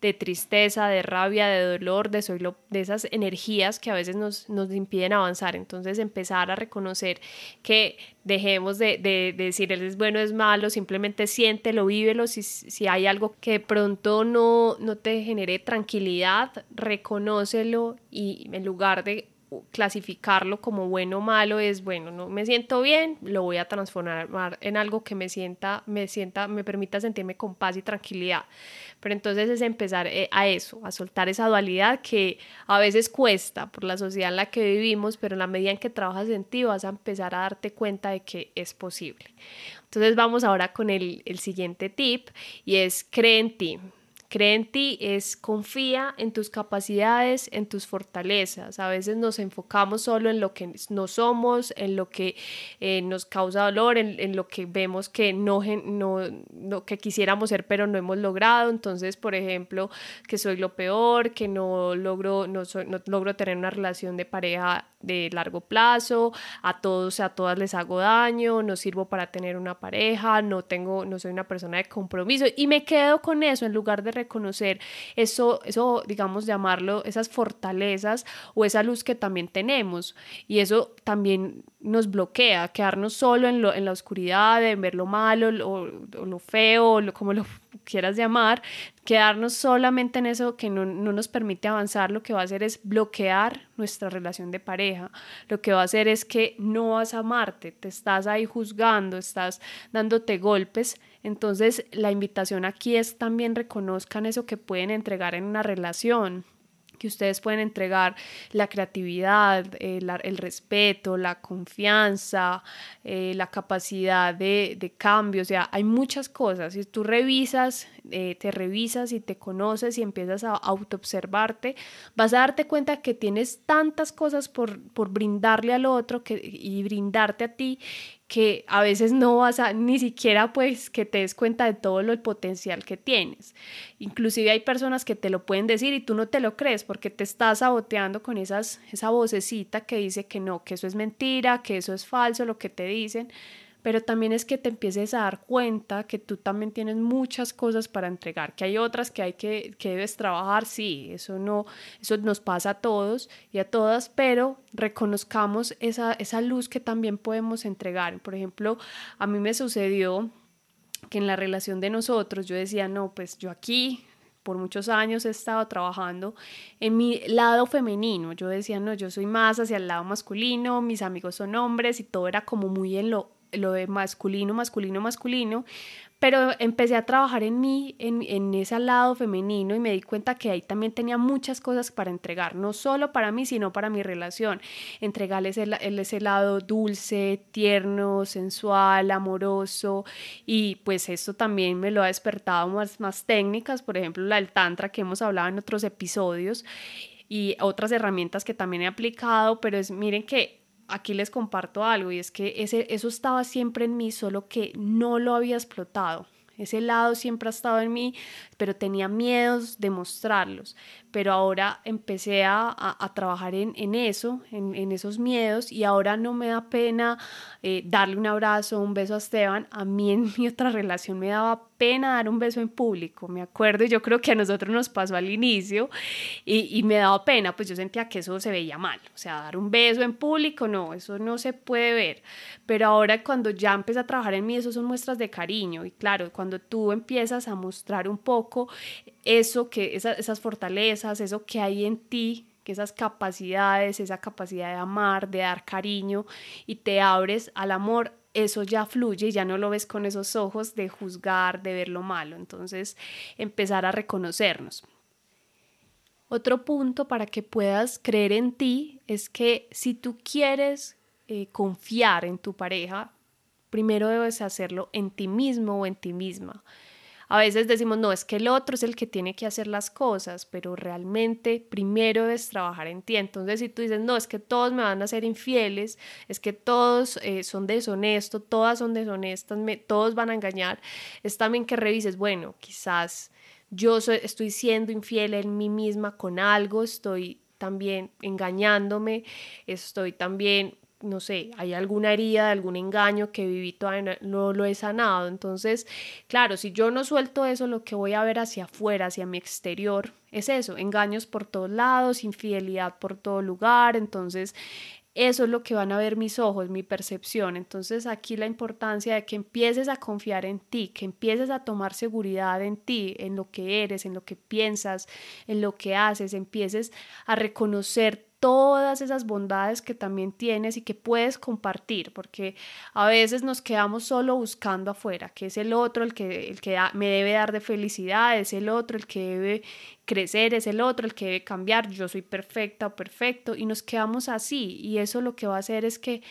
Speaker 1: de tristeza, de rabia, de dolor, de, soy de esas energías que a veces nos, nos impiden avanzar. Entonces empezar a reconocer que dejemos de, de, decir él es bueno, es malo, simplemente siéntelo, vívelo, si, si hay algo que de pronto no, no te genere tranquilidad, reconócelo y en lugar de clasificarlo como bueno o malo es, bueno, no me siento bien, lo voy a transformar en algo que me sienta, me sienta, me permita sentirme con paz y tranquilidad. Pero entonces es empezar eh, a eso, a soltar esa dualidad que a veces cuesta por la sociedad en la que vivimos, pero en la medida en que trabajas en ti vas a empezar a darte cuenta de que es posible. Entonces vamos ahora con el, el siguiente tip y es cree en ti. Cree en ti es confía en tus capacidades, en tus fortalezas. A veces nos enfocamos solo en lo que no somos, en lo que eh, nos causa dolor, en, lo que vemos que no, no, que quisiéramos ser pero no hemos logrado. Entonces, por ejemplo, que soy lo peor, que no logro, no, no logro tener una relación de pareja de largo plazo, a todos, a todas les hago daño, no sirvo para tener una pareja, no tengo, no soy una persona de compromiso y me quedo con eso en lugar de reconocer eso, eso, digamos, llamarlo, esas fortalezas o esa luz que también tenemos y eso también nos bloquea, quedarnos solo en, lo, en la oscuridad, en ver lo malo o, lo feo, lo, como lo quieras llamar, quedarnos solamente en eso que no, no, nos permite avanzar, lo que va a hacer es bloquear nuestra relación de pareja. Lo que va a hacer es que no vas a amarte, te estás ahí juzgando, estás dándote golpes. Entonces la invitación aquí es también reconozcan eso que pueden entregar en una relación que ustedes pueden entregar la creatividad, eh, el respeto, la confianza, eh, la capacidad de, cambio, o sea, hay muchas cosas. Si tú revisas, eh, te revisas y te conoces y empiezas a autoobservarte, vas a darte cuenta que tienes tantas cosas por, por brindarle al otro y brindarte a ti que a veces no vas a ni siquiera pues que te des cuenta de todo lo el potencial que tienes. Inclusive hay personas que te lo pueden decir y tú no te lo crees porque te estás saboteando con esas, esa vocecita que dice que no, que eso es mentira, que eso es falso, lo que te dicen pero también es que te empieces a dar cuenta que tú también tienes muchas cosas para entregar, que hay otras que hay que, que debes trabajar, sí, eso no, eso nos pasa a todos y a todas, pero reconozcamos esa, esa luz que también podemos entregar. Por ejemplo, a mí me sucedió que en la relación de nosotros yo decía, no, pues yo aquí por muchos años he estado trabajando en mi lado femenino. Yo decía, no, yo soy más hacia el lado masculino, mis amigos son hombres y todo era como muy en lo lo de masculino, masculino, masculino, pero empecé a trabajar en mí, en, en, ese lado femenino y me di cuenta que ahí también tenía muchas cosas para entregar, no solo para mí, sino para mi relación. Entregarles el, ese lado dulce, tierno, sensual, amoroso y pues esto también me lo ha despertado más, más técnicas, por ejemplo la del tantra que hemos hablado en otros episodios y otras herramientas que también he aplicado, pero es miren que aquí les comparto algo y es que ese, eso estaba siempre en mí, solo que no lo había explotado. Ese lado siempre ha estado en mí, pero tenía miedos de mostrarlos. Pero ahora empecé a, a, trabajar en, en eso, en, en, esos miedos, y ahora no me da pena eh, darle un abrazo, un beso a Esteban. A mí en mi otra relación me daba pena dar un beso en público, me acuerdo, y yo creo que a nosotros nos pasó al inicio, y, me daba pena, pues yo sentía que eso se veía mal. O sea, dar un beso en público, no, eso no se puede ver. Pero ahora cuando ya empecé a trabajar en mí, eso son muestras de cariño, y claro, cuando tú empiezas a mostrar un poco, eso que esas, fortalezas, eso que hay en ti, que esas capacidades, esa capacidad de amar, de dar cariño y te abres al amor, eso ya fluye y ya no lo ves con esos ojos de juzgar, de ver lo malo. Entonces, empezar a reconocernos. Otro punto para que puedas creer en ti es que si tú quieres eh, confiar en tu pareja, primero debes hacerlo en ti mismo o en ti misma. A veces decimos, no, es que el otro es el que tiene que hacer las cosas, pero realmente primero debes trabajar en ti. Entonces, si tú dices, no, es que todos me van a ser infieles, es que todos eh, son deshonestos, todas son deshonestas, todos van a engañar, es también que revises, bueno, quizás yo estoy siendo infiel en mí misma con algo, estoy también engañándome, estoy también no sé, hay alguna herida, algún engaño que viví todavía no, lo he sanado. Entonces, claro, si yo no suelto eso, lo que voy a ver hacia afuera, hacia mi exterior, es eso, engaños por todos lados, infidelidad por todo lugar. Entonces, eso es lo que van a ver mis ojos, mi percepción. Entonces aquí la importancia de que empieces a confiar en ti, que empieces a tomar seguridad en ti, en lo que eres, en lo que piensas, en lo que haces, empieces a reconocer todas esas bondades que también tienes y que puedes compartir, porque a veces nos quedamos solo buscando afuera, que es el otro el que, el que me debe dar de felicidad, es el otro el que debe crecer, es el otro el que debe cambiar, yo soy perfecta o perfecto, y nos quedamos así, y eso lo que va a hacer es que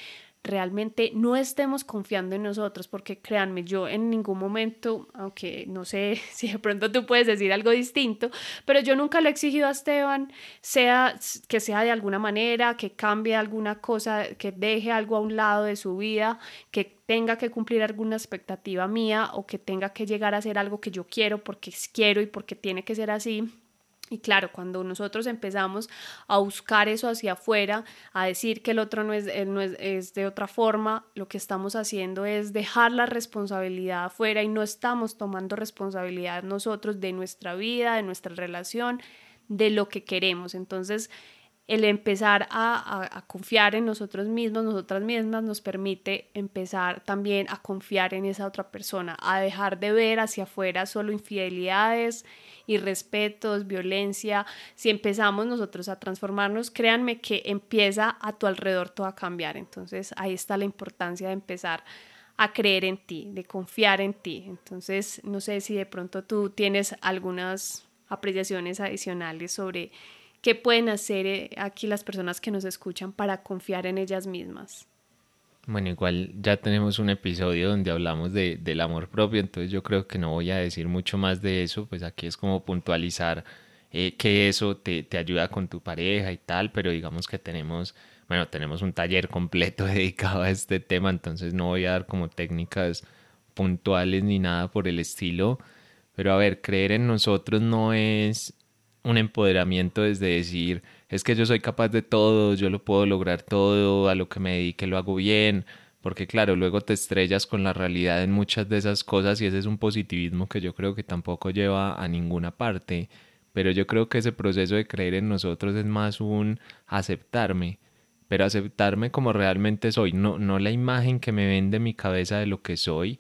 Speaker 1: realmente no estemos confiando en nosotros, porque créanme, yo en ningún momento, aunque no sé si de pronto tú puedes decir algo distinto, pero yo nunca le he exigido a Esteban, sea que sea de alguna manera, que cambie alguna cosa, que deje algo a un lado de su vida, que tenga que cumplir alguna expectativa mía o que tenga que llegar a hacer algo que yo quiero porque quiero y porque tiene que ser así y claro, cuando nosotros empezamos a buscar eso hacia afuera, a decir que el otro no es, eh, no es, es, de otra forma, lo que estamos haciendo es dejar la responsabilidad afuera y no estamos tomando responsabilidad nosotros de nuestra vida, de nuestra relación, de lo que queremos. Entonces, el empezar a, confiar en nosotros mismos, nosotras mismas, nos permite empezar también a confiar en esa otra persona, a dejar de ver hacia afuera solo infidelidades, irrespetos, violencia. Si empezamos nosotros a transformarnos, créanme que empieza a tu alrededor todo a cambiar. Entonces ahí está la importancia de empezar a creer en ti, de confiar en ti. Entonces, no sé si de pronto tú tienes algunas apreciaciones adicionales sobre ¿Qué pueden hacer eh, aquí las personas que nos escuchan para confiar en ellas mismas?
Speaker 2: Bueno, igual ya tenemos un episodio donde hablamos de, del amor propio, entonces yo creo que no voy a decir mucho más de eso, pues aquí es como puntualizar eh, que eso te, te, ayuda con tu pareja y tal, pero digamos que tenemos, bueno, tenemos un taller completo dedicado a este tema, entonces no voy a dar como técnicas puntuales ni nada por el estilo, pero a ver, creer en nosotros no es un empoderamiento desde decir, es que yo soy capaz de todo, yo lo puedo lograr todo, a lo que me dedique lo hago bien, porque claro, luego te estrellas con la realidad en muchas de esas cosas y ese es un positivismo que yo creo que tampoco lleva a ninguna parte, pero yo creo que ese proceso de creer en nosotros es más un aceptarme, pero aceptarme como realmente soy, no, no la imagen que me vende mi cabeza de lo que soy,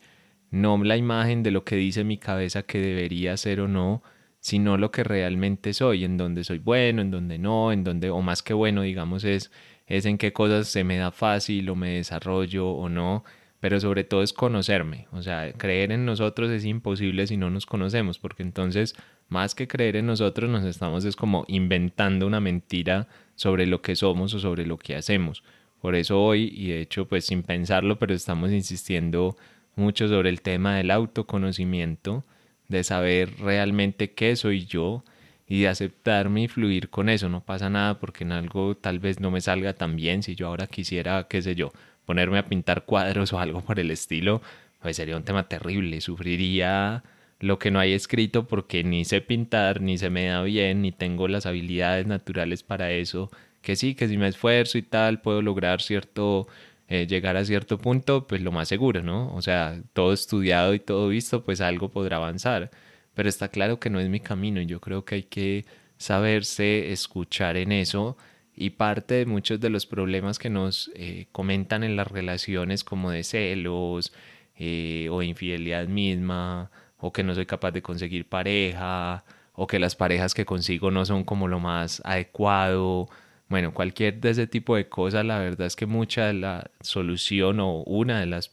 Speaker 2: no la imagen de lo que dice mi cabeza que debería ser o no, sino lo que realmente soy, en donde soy bueno, en donde no, en donde, o más que bueno, digamos, es, es en qué cosas se me da fácil o me desarrollo o no, pero sobre todo es conocerme, o sea, creer en nosotros es imposible si no nos conocemos, porque entonces, más que creer en nosotros, nos estamos es como inventando una mentira sobre lo que somos o sobre lo que hacemos. Por eso hoy, y de hecho, pues sin pensarlo, pero estamos insistiendo mucho sobre el tema del autoconocimiento, de saber realmente qué soy yo y de aceptarme y fluir con eso. No pasa nada porque en algo tal vez no me salga tan bien. Si yo ahora quisiera, qué sé yo, ponerme a pintar cuadros o algo por el estilo, pues sería un tema terrible. Sufriría lo que no hay escrito porque ni sé pintar, ni se me da bien, ni tengo las habilidades naturales para eso. Que sí, que si me esfuerzo y tal, puedo lograr cierto eh, llegar a cierto punto, pues lo más seguro, ¿no? O sea, todo estudiado y todo visto, pues algo podrá avanzar. Pero está claro que no es mi camino y yo creo que hay que saberse escuchar en eso y parte de muchos de los problemas que nos eh, comentan en las relaciones como de celos eh, o infidelidad misma o que no soy capaz de conseguir pareja o que las parejas que consigo no son como lo más adecuado bueno, cualquier de ese tipo de cosas, la verdad es que mucha de la solución o una de las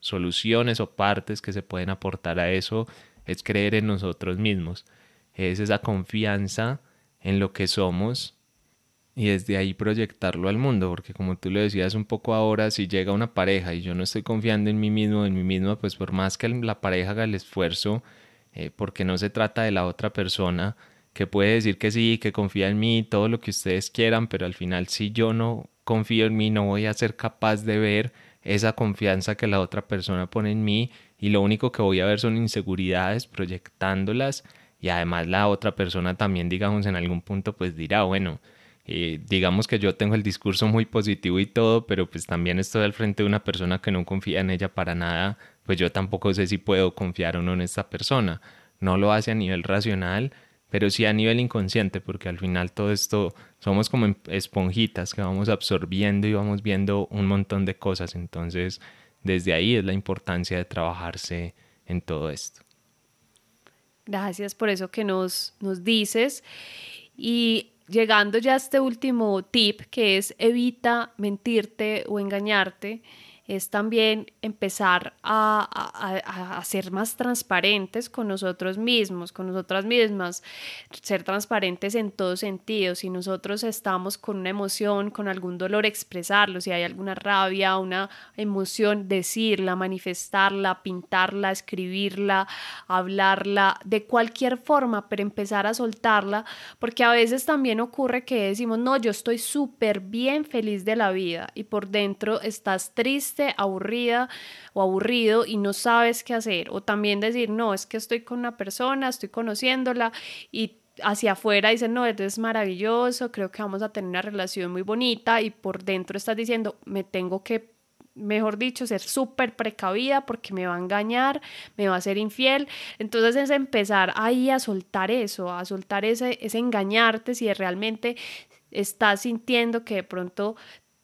Speaker 2: soluciones o partes que se pueden aportar a eso es creer en nosotros mismos. Es esa confianza en lo que somos y desde ahí proyectarlo al mundo, porque como tú lo decías un poco ahora, si llega una pareja y yo no estoy confiando en mí mismo, en mí mismo, pues por más que la pareja haga el esfuerzo, eh, porque no se trata de la otra persona, que puede decir que sí, que confía en mí, todo lo que ustedes quieran, pero al final si yo no confío en mí, no voy a ser capaz de ver esa confianza que la otra persona pone en mí y lo único que voy a ver son inseguridades proyectándolas y además la otra persona también digamos en algún punto pues dirá bueno eh, digamos que yo tengo el discurso muy positivo y todo pero pues también estoy al frente de una persona que no confía en ella para nada pues yo tampoco sé si puedo confiar o no en esta persona no lo hace a nivel racional pero sí a nivel inconsciente, porque al final todo esto somos como esponjitas que vamos absorbiendo y vamos viendo un montón de cosas. Entonces, desde ahí es la importancia de trabajarse en todo esto.
Speaker 1: Gracias por eso que nos, nos dices. Y llegando ya a este último tip que es evita mentirte o engañarte, es también empezar a, ser más transparentes con nosotros mismos, con nosotras mismas, ser transparentes en todos sentidos. Si nosotros estamos con una emoción, con algún dolor, expresarlo. Si hay alguna rabia, una emoción, decirla, manifestarla, pintarla, escribirla, hablarla, de cualquier forma, pero empezar a soltarla, porque a veces también ocurre que decimos, no, yo estoy súper bien feliz de la vida y por dentro estás triste aburrida o aburrido y no sabes qué hacer. O también decir, no, es que estoy con una persona, estoy conociéndola y hacia afuera dicen, no, eres maravilloso, creo que vamos a tener una relación muy bonita y por dentro estás diciendo, me tengo que mejor dicho, ser súper precavida porque me va a engañar, me va a ser infiel. Entonces es empezar ahí a soltar eso, a soltar ese, ese engañarte si realmente estás sintiendo que de pronto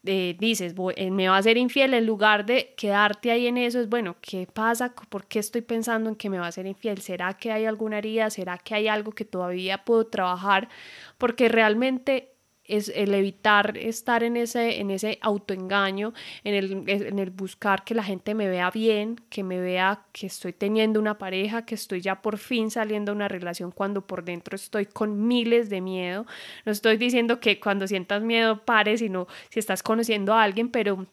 Speaker 1: eh, dices, eh, me va a ser infiel, en lugar de quedarte ahí en eso, es bueno, ¿qué pasa? ¿Por qué estoy pensando en que me va a ser infiel? ¿Será que hay alguna herida? ¿Será que hay algo que todavía puedo trabajar? Porque realmente es el evitar estar en ese, en ese autoengaño, en el, en el buscar que la gente me vea bien, que me vea que estoy teniendo una pareja, que estoy ya por fin saliendo de una relación cuando por dentro estoy con miles de miedo. No estoy diciendo que cuando sientas miedo pares, sino si estás conociendo a alguien, pero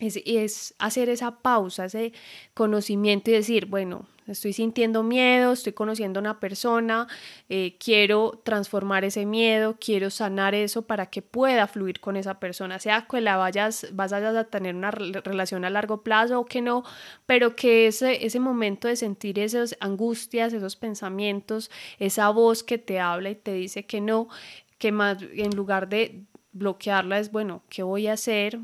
Speaker 1: es, es hacer esa pausa, ese conocimiento y decir, bueno, estoy sintiendo miedo, estoy conociendo a una persona, eh, quiero transformar ese miedo, quiero sanar eso para que pueda fluir con esa persona, sea que la vayas, vas a tener una relación a largo plazo o que no, pero que ese, ese momento de sentir esas angustias, esos pensamientos, esa voz que te habla y te dice que no, que más en lugar de bloquearla es, bueno, ¿qué voy a hacer?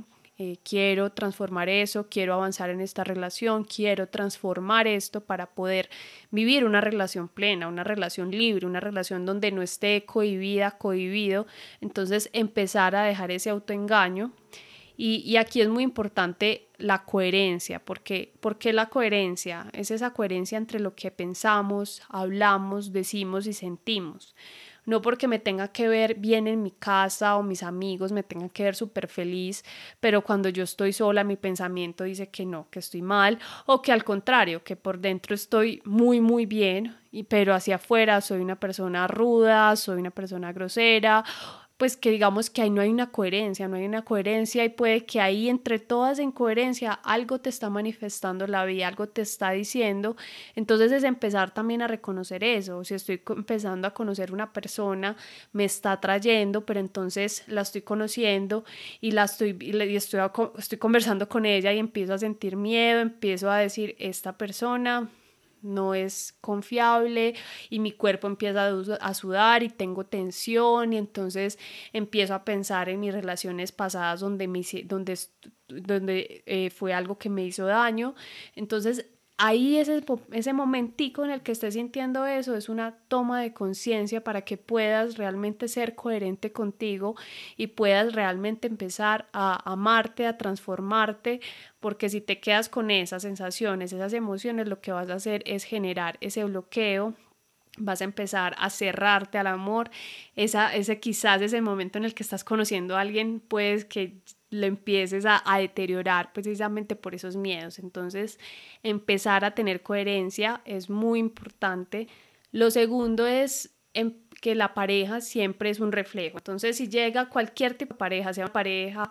Speaker 1: Eh, quiero transformar eso, quiero avanzar en esta relación, quiero transformar esto para poder vivir una relación plena, una relación libre, una relación donde no esté cohibida, cohibido. Entonces empezar a dejar ese autoengaño. Y, y aquí es muy importante la coherencia, porque, porque la coherencia es esa coherencia entre lo que pensamos, hablamos, decimos y sentimos no porque me tenga que ver bien en mi casa o mis amigos me tengan que ver súper feliz, pero cuando yo estoy sola mi pensamiento dice que no, que estoy mal o que al contrario, que por dentro estoy muy, muy bien, y, pero hacia afuera soy una persona ruda, soy una persona grosera pues que digamos que ahí no hay una coherencia, no hay una coherencia y puede que ahí entre todas en coherencia algo te está manifestando la vida, algo te está diciendo. Entonces es empezar también a reconocer eso. Si estoy empezando a conocer una persona, me está trayendo, pero entonces la estoy conociendo y la estoy, y estoy, estoy conversando con ella y empiezo a sentir miedo, empiezo a decir, esta persona no es confiable y mi cuerpo empieza a sudar y tengo tensión y entonces empiezo a pensar en mis relaciones pasadas donde, me, donde, donde eh, fue algo que me hizo daño. Entonces ahí ese, ese momentico en el que estés sintiendo eso es una toma de conciencia para que puedas realmente ser coherente contigo y puedas realmente empezar a amarte, a transformarte, porque si te quedas con esas sensaciones, esas emociones, lo que vas a hacer es generar ese bloqueo vas a empezar a cerrarte al amor, esa, ese quizás ese momento en el que estás conociendo a alguien, pues que lo empieces a, deteriorar precisamente por esos miedos. Entonces, empezar a tener coherencia es muy importante. Lo segundo es em, que la pareja siempre es un reflejo. Entonces, si llega cualquier tipo de pareja, sea una pareja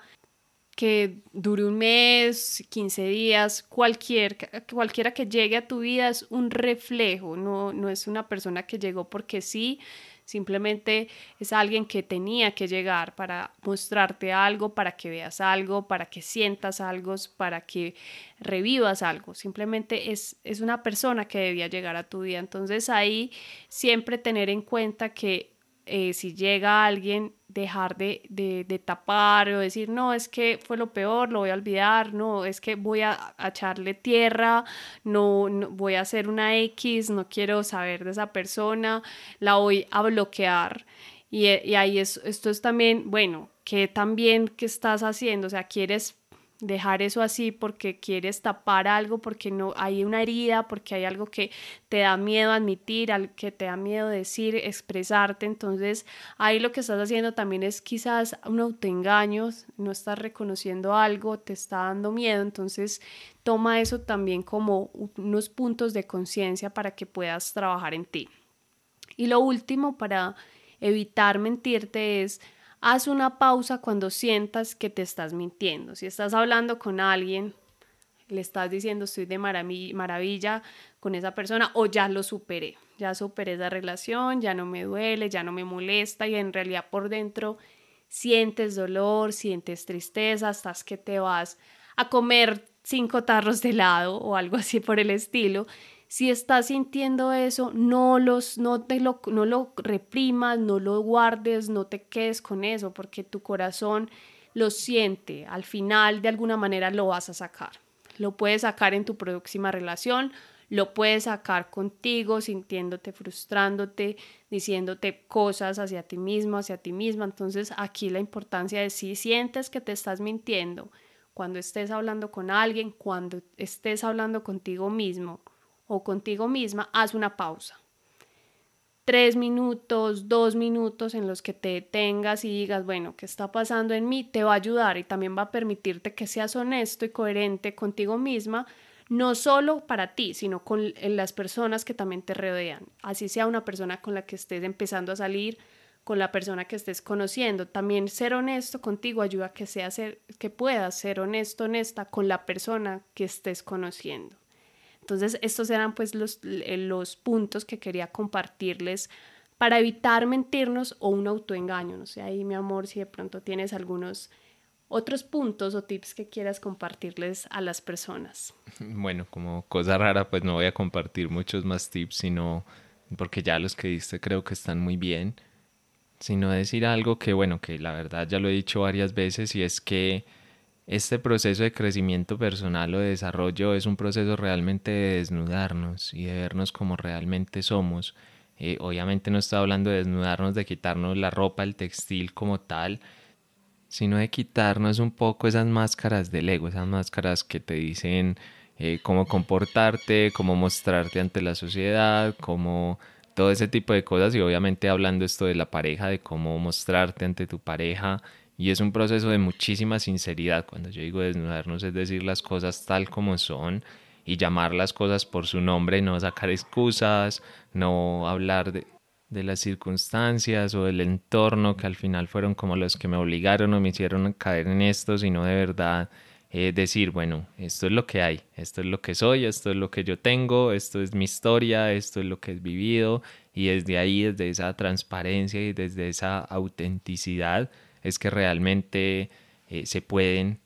Speaker 1: que dure un mes, 15 días, cualquier, cualquiera que llegue a tu vida es un reflejo, no, no es una persona que llegó porque sí, Simplemente es alguien que tenía que llegar para mostrarte algo, para que veas algo, para que sientas algo, para que revivas algo. Simplemente es, es una persona que debía llegar a tu vida. Entonces ahí siempre tener en cuenta que eh, si llega alguien, dejar de, de, tapar o decir, no, es que fue lo peor, lo voy a olvidar, no, es que voy a, echarle tierra, no, voy a hacer una X, no quiero saber de esa persona, la voy a bloquear. Y, y ahí es, esto es también, bueno, que también, ¿qué estás haciendo? O sea, quieres dejar eso así porque quieres tapar algo, porque no hay una herida, porque hay algo que te da miedo admitir, al que te da miedo decir, expresarte. Entonces, ahí lo que estás haciendo también es quizás un autoengaño, no estás reconociendo algo, te está dando miedo. Entonces, toma eso también como unos puntos de conciencia para que puedas trabajar en ti. Y lo último para evitar mentirte es haz una pausa cuando sientas que te estás mintiendo. Si estás hablando con alguien, le estás diciendo estoy de maravilla con esa persona o ya lo superé, ya superé esa relación, ya no me duele, ya no me molesta y en realidad por dentro sientes dolor, sientes tristeza, estás que te vas a comer cinco tarros de helado o algo así por el estilo si estás sintiendo eso, no, los, no, te lo, no lo reprimas, no lo guardes, no te quedes con eso, porque tu corazón lo siente. Al final, de alguna manera, lo vas a sacar. Lo puedes sacar en tu próxima relación, lo puedes sacar contigo, sintiéndote, frustrándote, diciéndote cosas hacia ti mismo, hacia ti misma. Entonces, aquí la importancia de si sientes que te estás mintiendo, cuando estés hablando con alguien, cuando estés hablando contigo mismo, o contigo misma, haz una pausa. Tres minutos, dos minutos en los que te detengas y digas, bueno, ¿qué está pasando en mí? Te va a ayudar y también va a permitirte que seas honesto y coherente contigo misma, no solo para ti, sino con las personas que también te rodean. Así sea una persona con la que estés empezando a salir, con la persona que estés conociendo. También ser honesto contigo ayuda a que, sea que puedas ser honesto, honesta con la persona que estés conociendo. Entonces, estos eran pues los, eh, los puntos que quería compartirles para evitar mentirnos o un autoengaño. No sé, ahí mi amor, si de pronto tienes algunos otros puntos o tips que quieras compartirles a las personas.
Speaker 2: Bueno, como cosa rara, pues no voy a compartir muchos más tips, sino porque ya los que diste creo que están muy bien, sino decir algo que, bueno, que la verdad ya lo he dicho varias veces y es que este proceso de crecimiento personal o de desarrollo es un proceso realmente de desnudarnos y de vernos como realmente somos. Eh, obviamente no estoy hablando de desnudarnos, de quitarnos la ropa, el textil como tal, sino de quitarnos un poco esas máscaras del ego, esas máscaras que te dicen eh, cómo comportarte, cómo mostrarte ante la sociedad, cómo todo ese tipo de cosas y obviamente hablando esto de la pareja, de cómo mostrarte ante tu pareja, y es un proceso de muchísima sinceridad. Cuando yo digo desnudarnos es decir las cosas tal como son y llamar las cosas por su nombre, no sacar excusas, no hablar de, las circunstancias o del entorno que al final fueron como los que me obligaron o me hicieron caer en esto, sino de verdad eh, decir, bueno, esto es lo que hay, esto es lo que soy, esto es lo que yo tengo, esto es mi historia, esto es lo que he vivido y desde ahí, desde esa transparencia y desde esa autenticidad, es que realmente eh, se pueden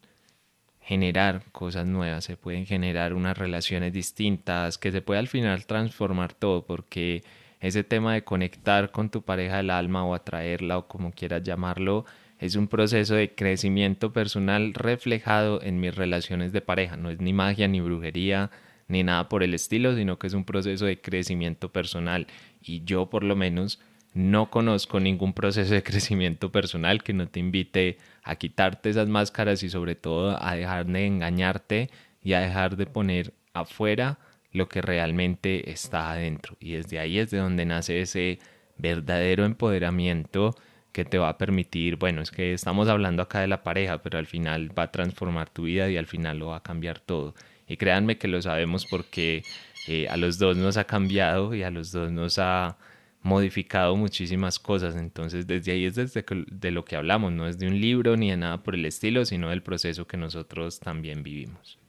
Speaker 2: generar cosas nuevas, se pueden generar unas relaciones distintas, que se puede al final transformar todo, porque ese tema de conectar con tu pareja del alma o atraerla o como quieras llamarlo, es un proceso de crecimiento personal reflejado en mis relaciones de pareja, no es ni magia ni brujería ni nada por el estilo, sino que es un proceso de crecimiento personal. Y yo por lo menos no conozco ningún proceso de crecimiento personal que no te invite a quitarte esas máscaras y sobre todo a dejar de engañarte y a dejar de poner afuera lo que realmente está adentro. Y desde ahí es de donde nace ese verdadero empoderamiento que te va a permitir, bueno, es que estamos hablando acá de la pareja, pero al final va a transformar tu vida y al final lo va a cambiar todo. Y créanme que lo sabemos porque eh, a los dos nos ha cambiado y a los dos nos ha modificado muchísimas cosas. Entonces, desde ahí es desde de lo que hablamos, no es de un libro ni de nada por el estilo, sino del proceso que nosotros también vivimos.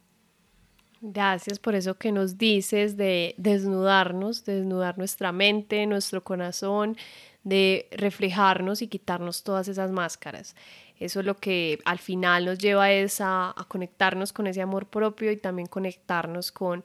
Speaker 1: Gracias por eso que nos dices de desnudarnos, desnudar nuestra mente, nuestro corazón, de reflejarnos y quitarnos todas esas máscaras. Eso es lo que al final nos lleva es a conectarnos con ese amor propio y también conectarnos con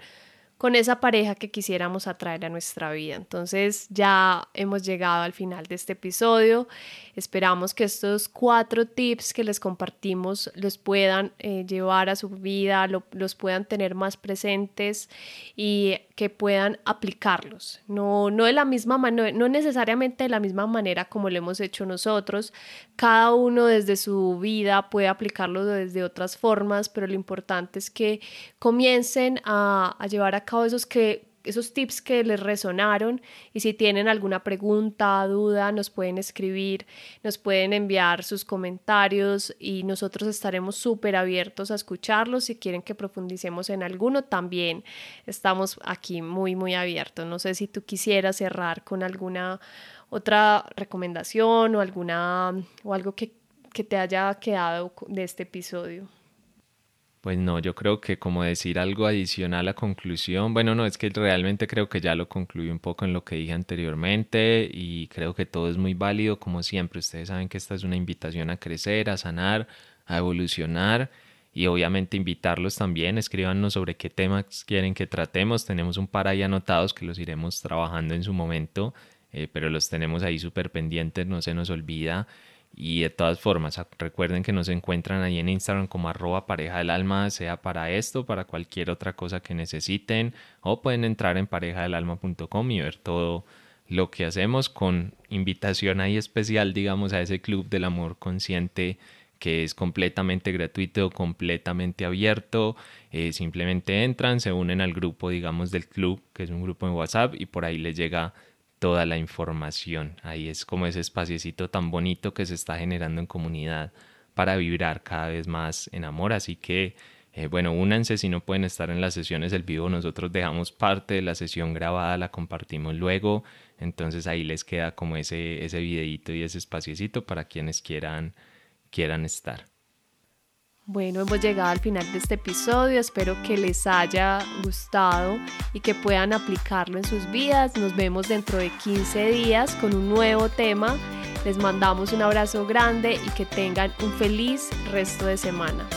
Speaker 1: con esa pareja que quisiéramos atraer a nuestra vida. Entonces ya hemos llegado al final de este episodio. Esperamos que estos cuatro tips que les compartimos los puedan eh, llevar a su vida, los puedan tener más presentes y que puedan aplicarlos, no, no de la misma manera, no necesariamente de la misma manera como lo hemos hecho nosotros, cada uno desde su vida puede aplicarlo desde otras formas, pero lo importante es que comiencen a, a llevar a cabo esos que esos tips que les resonaron y si tienen alguna pregunta, duda, nos pueden escribir, nos pueden enviar sus comentarios y nosotros estaremos súper abiertos a escucharlos. Si quieren que profundicemos en alguno, también estamos aquí muy, muy abiertos. No sé si tú quisieras cerrar con alguna otra recomendación o alguna o algo que, que te haya quedado de este episodio.
Speaker 2: Pues no, yo creo que como decir algo adicional a conclusión, bueno, no, es que realmente creo que ya lo concluí un poco en lo que dije anteriormente y creo que todo es muy válido como siempre. Ustedes saben que esta es una invitación a crecer, a sanar, a evolucionar y obviamente invitarlos también, escríbanos sobre qué temas quieren que tratemos. Tenemos un par ahí anotados que los iremos trabajando en su momento, eh, pero los tenemos ahí súper pendientes, no se nos olvida. Y de todas formas, recuerden que nos encuentran ahí en Instagram como arroba pareja del alma, sea para esto, para cualquier otra cosa que necesiten, o pueden entrar en parejadelalma.com y ver todo lo que hacemos con invitación ahí especial, digamos, a ese club del amor consciente que es completamente gratuito, completamente abierto. Eh, simplemente entran, se unen al grupo, digamos, del club, que es un grupo en WhatsApp, y por ahí les llega toda la información. Ahí es como ese espaciecito tan bonito que se está generando en comunidad para vibrar cada vez más en amor. Así que, eh, bueno, únanse si no pueden estar en las sesiones del vivo. Nosotros dejamos parte de la sesión grabada, la compartimos luego. Entonces ahí les queda como ese, ese videito y ese espaciecito para quienes quieran, quieran estar.
Speaker 1: Bueno, hemos llegado al final de este episodio. Espero que les haya gustado y que puedan aplicarlo en sus vidas. Nos vemos dentro de 15 días con un nuevo tema. Les mandamos un abrazo grande y que tengan un feliz resto de semana.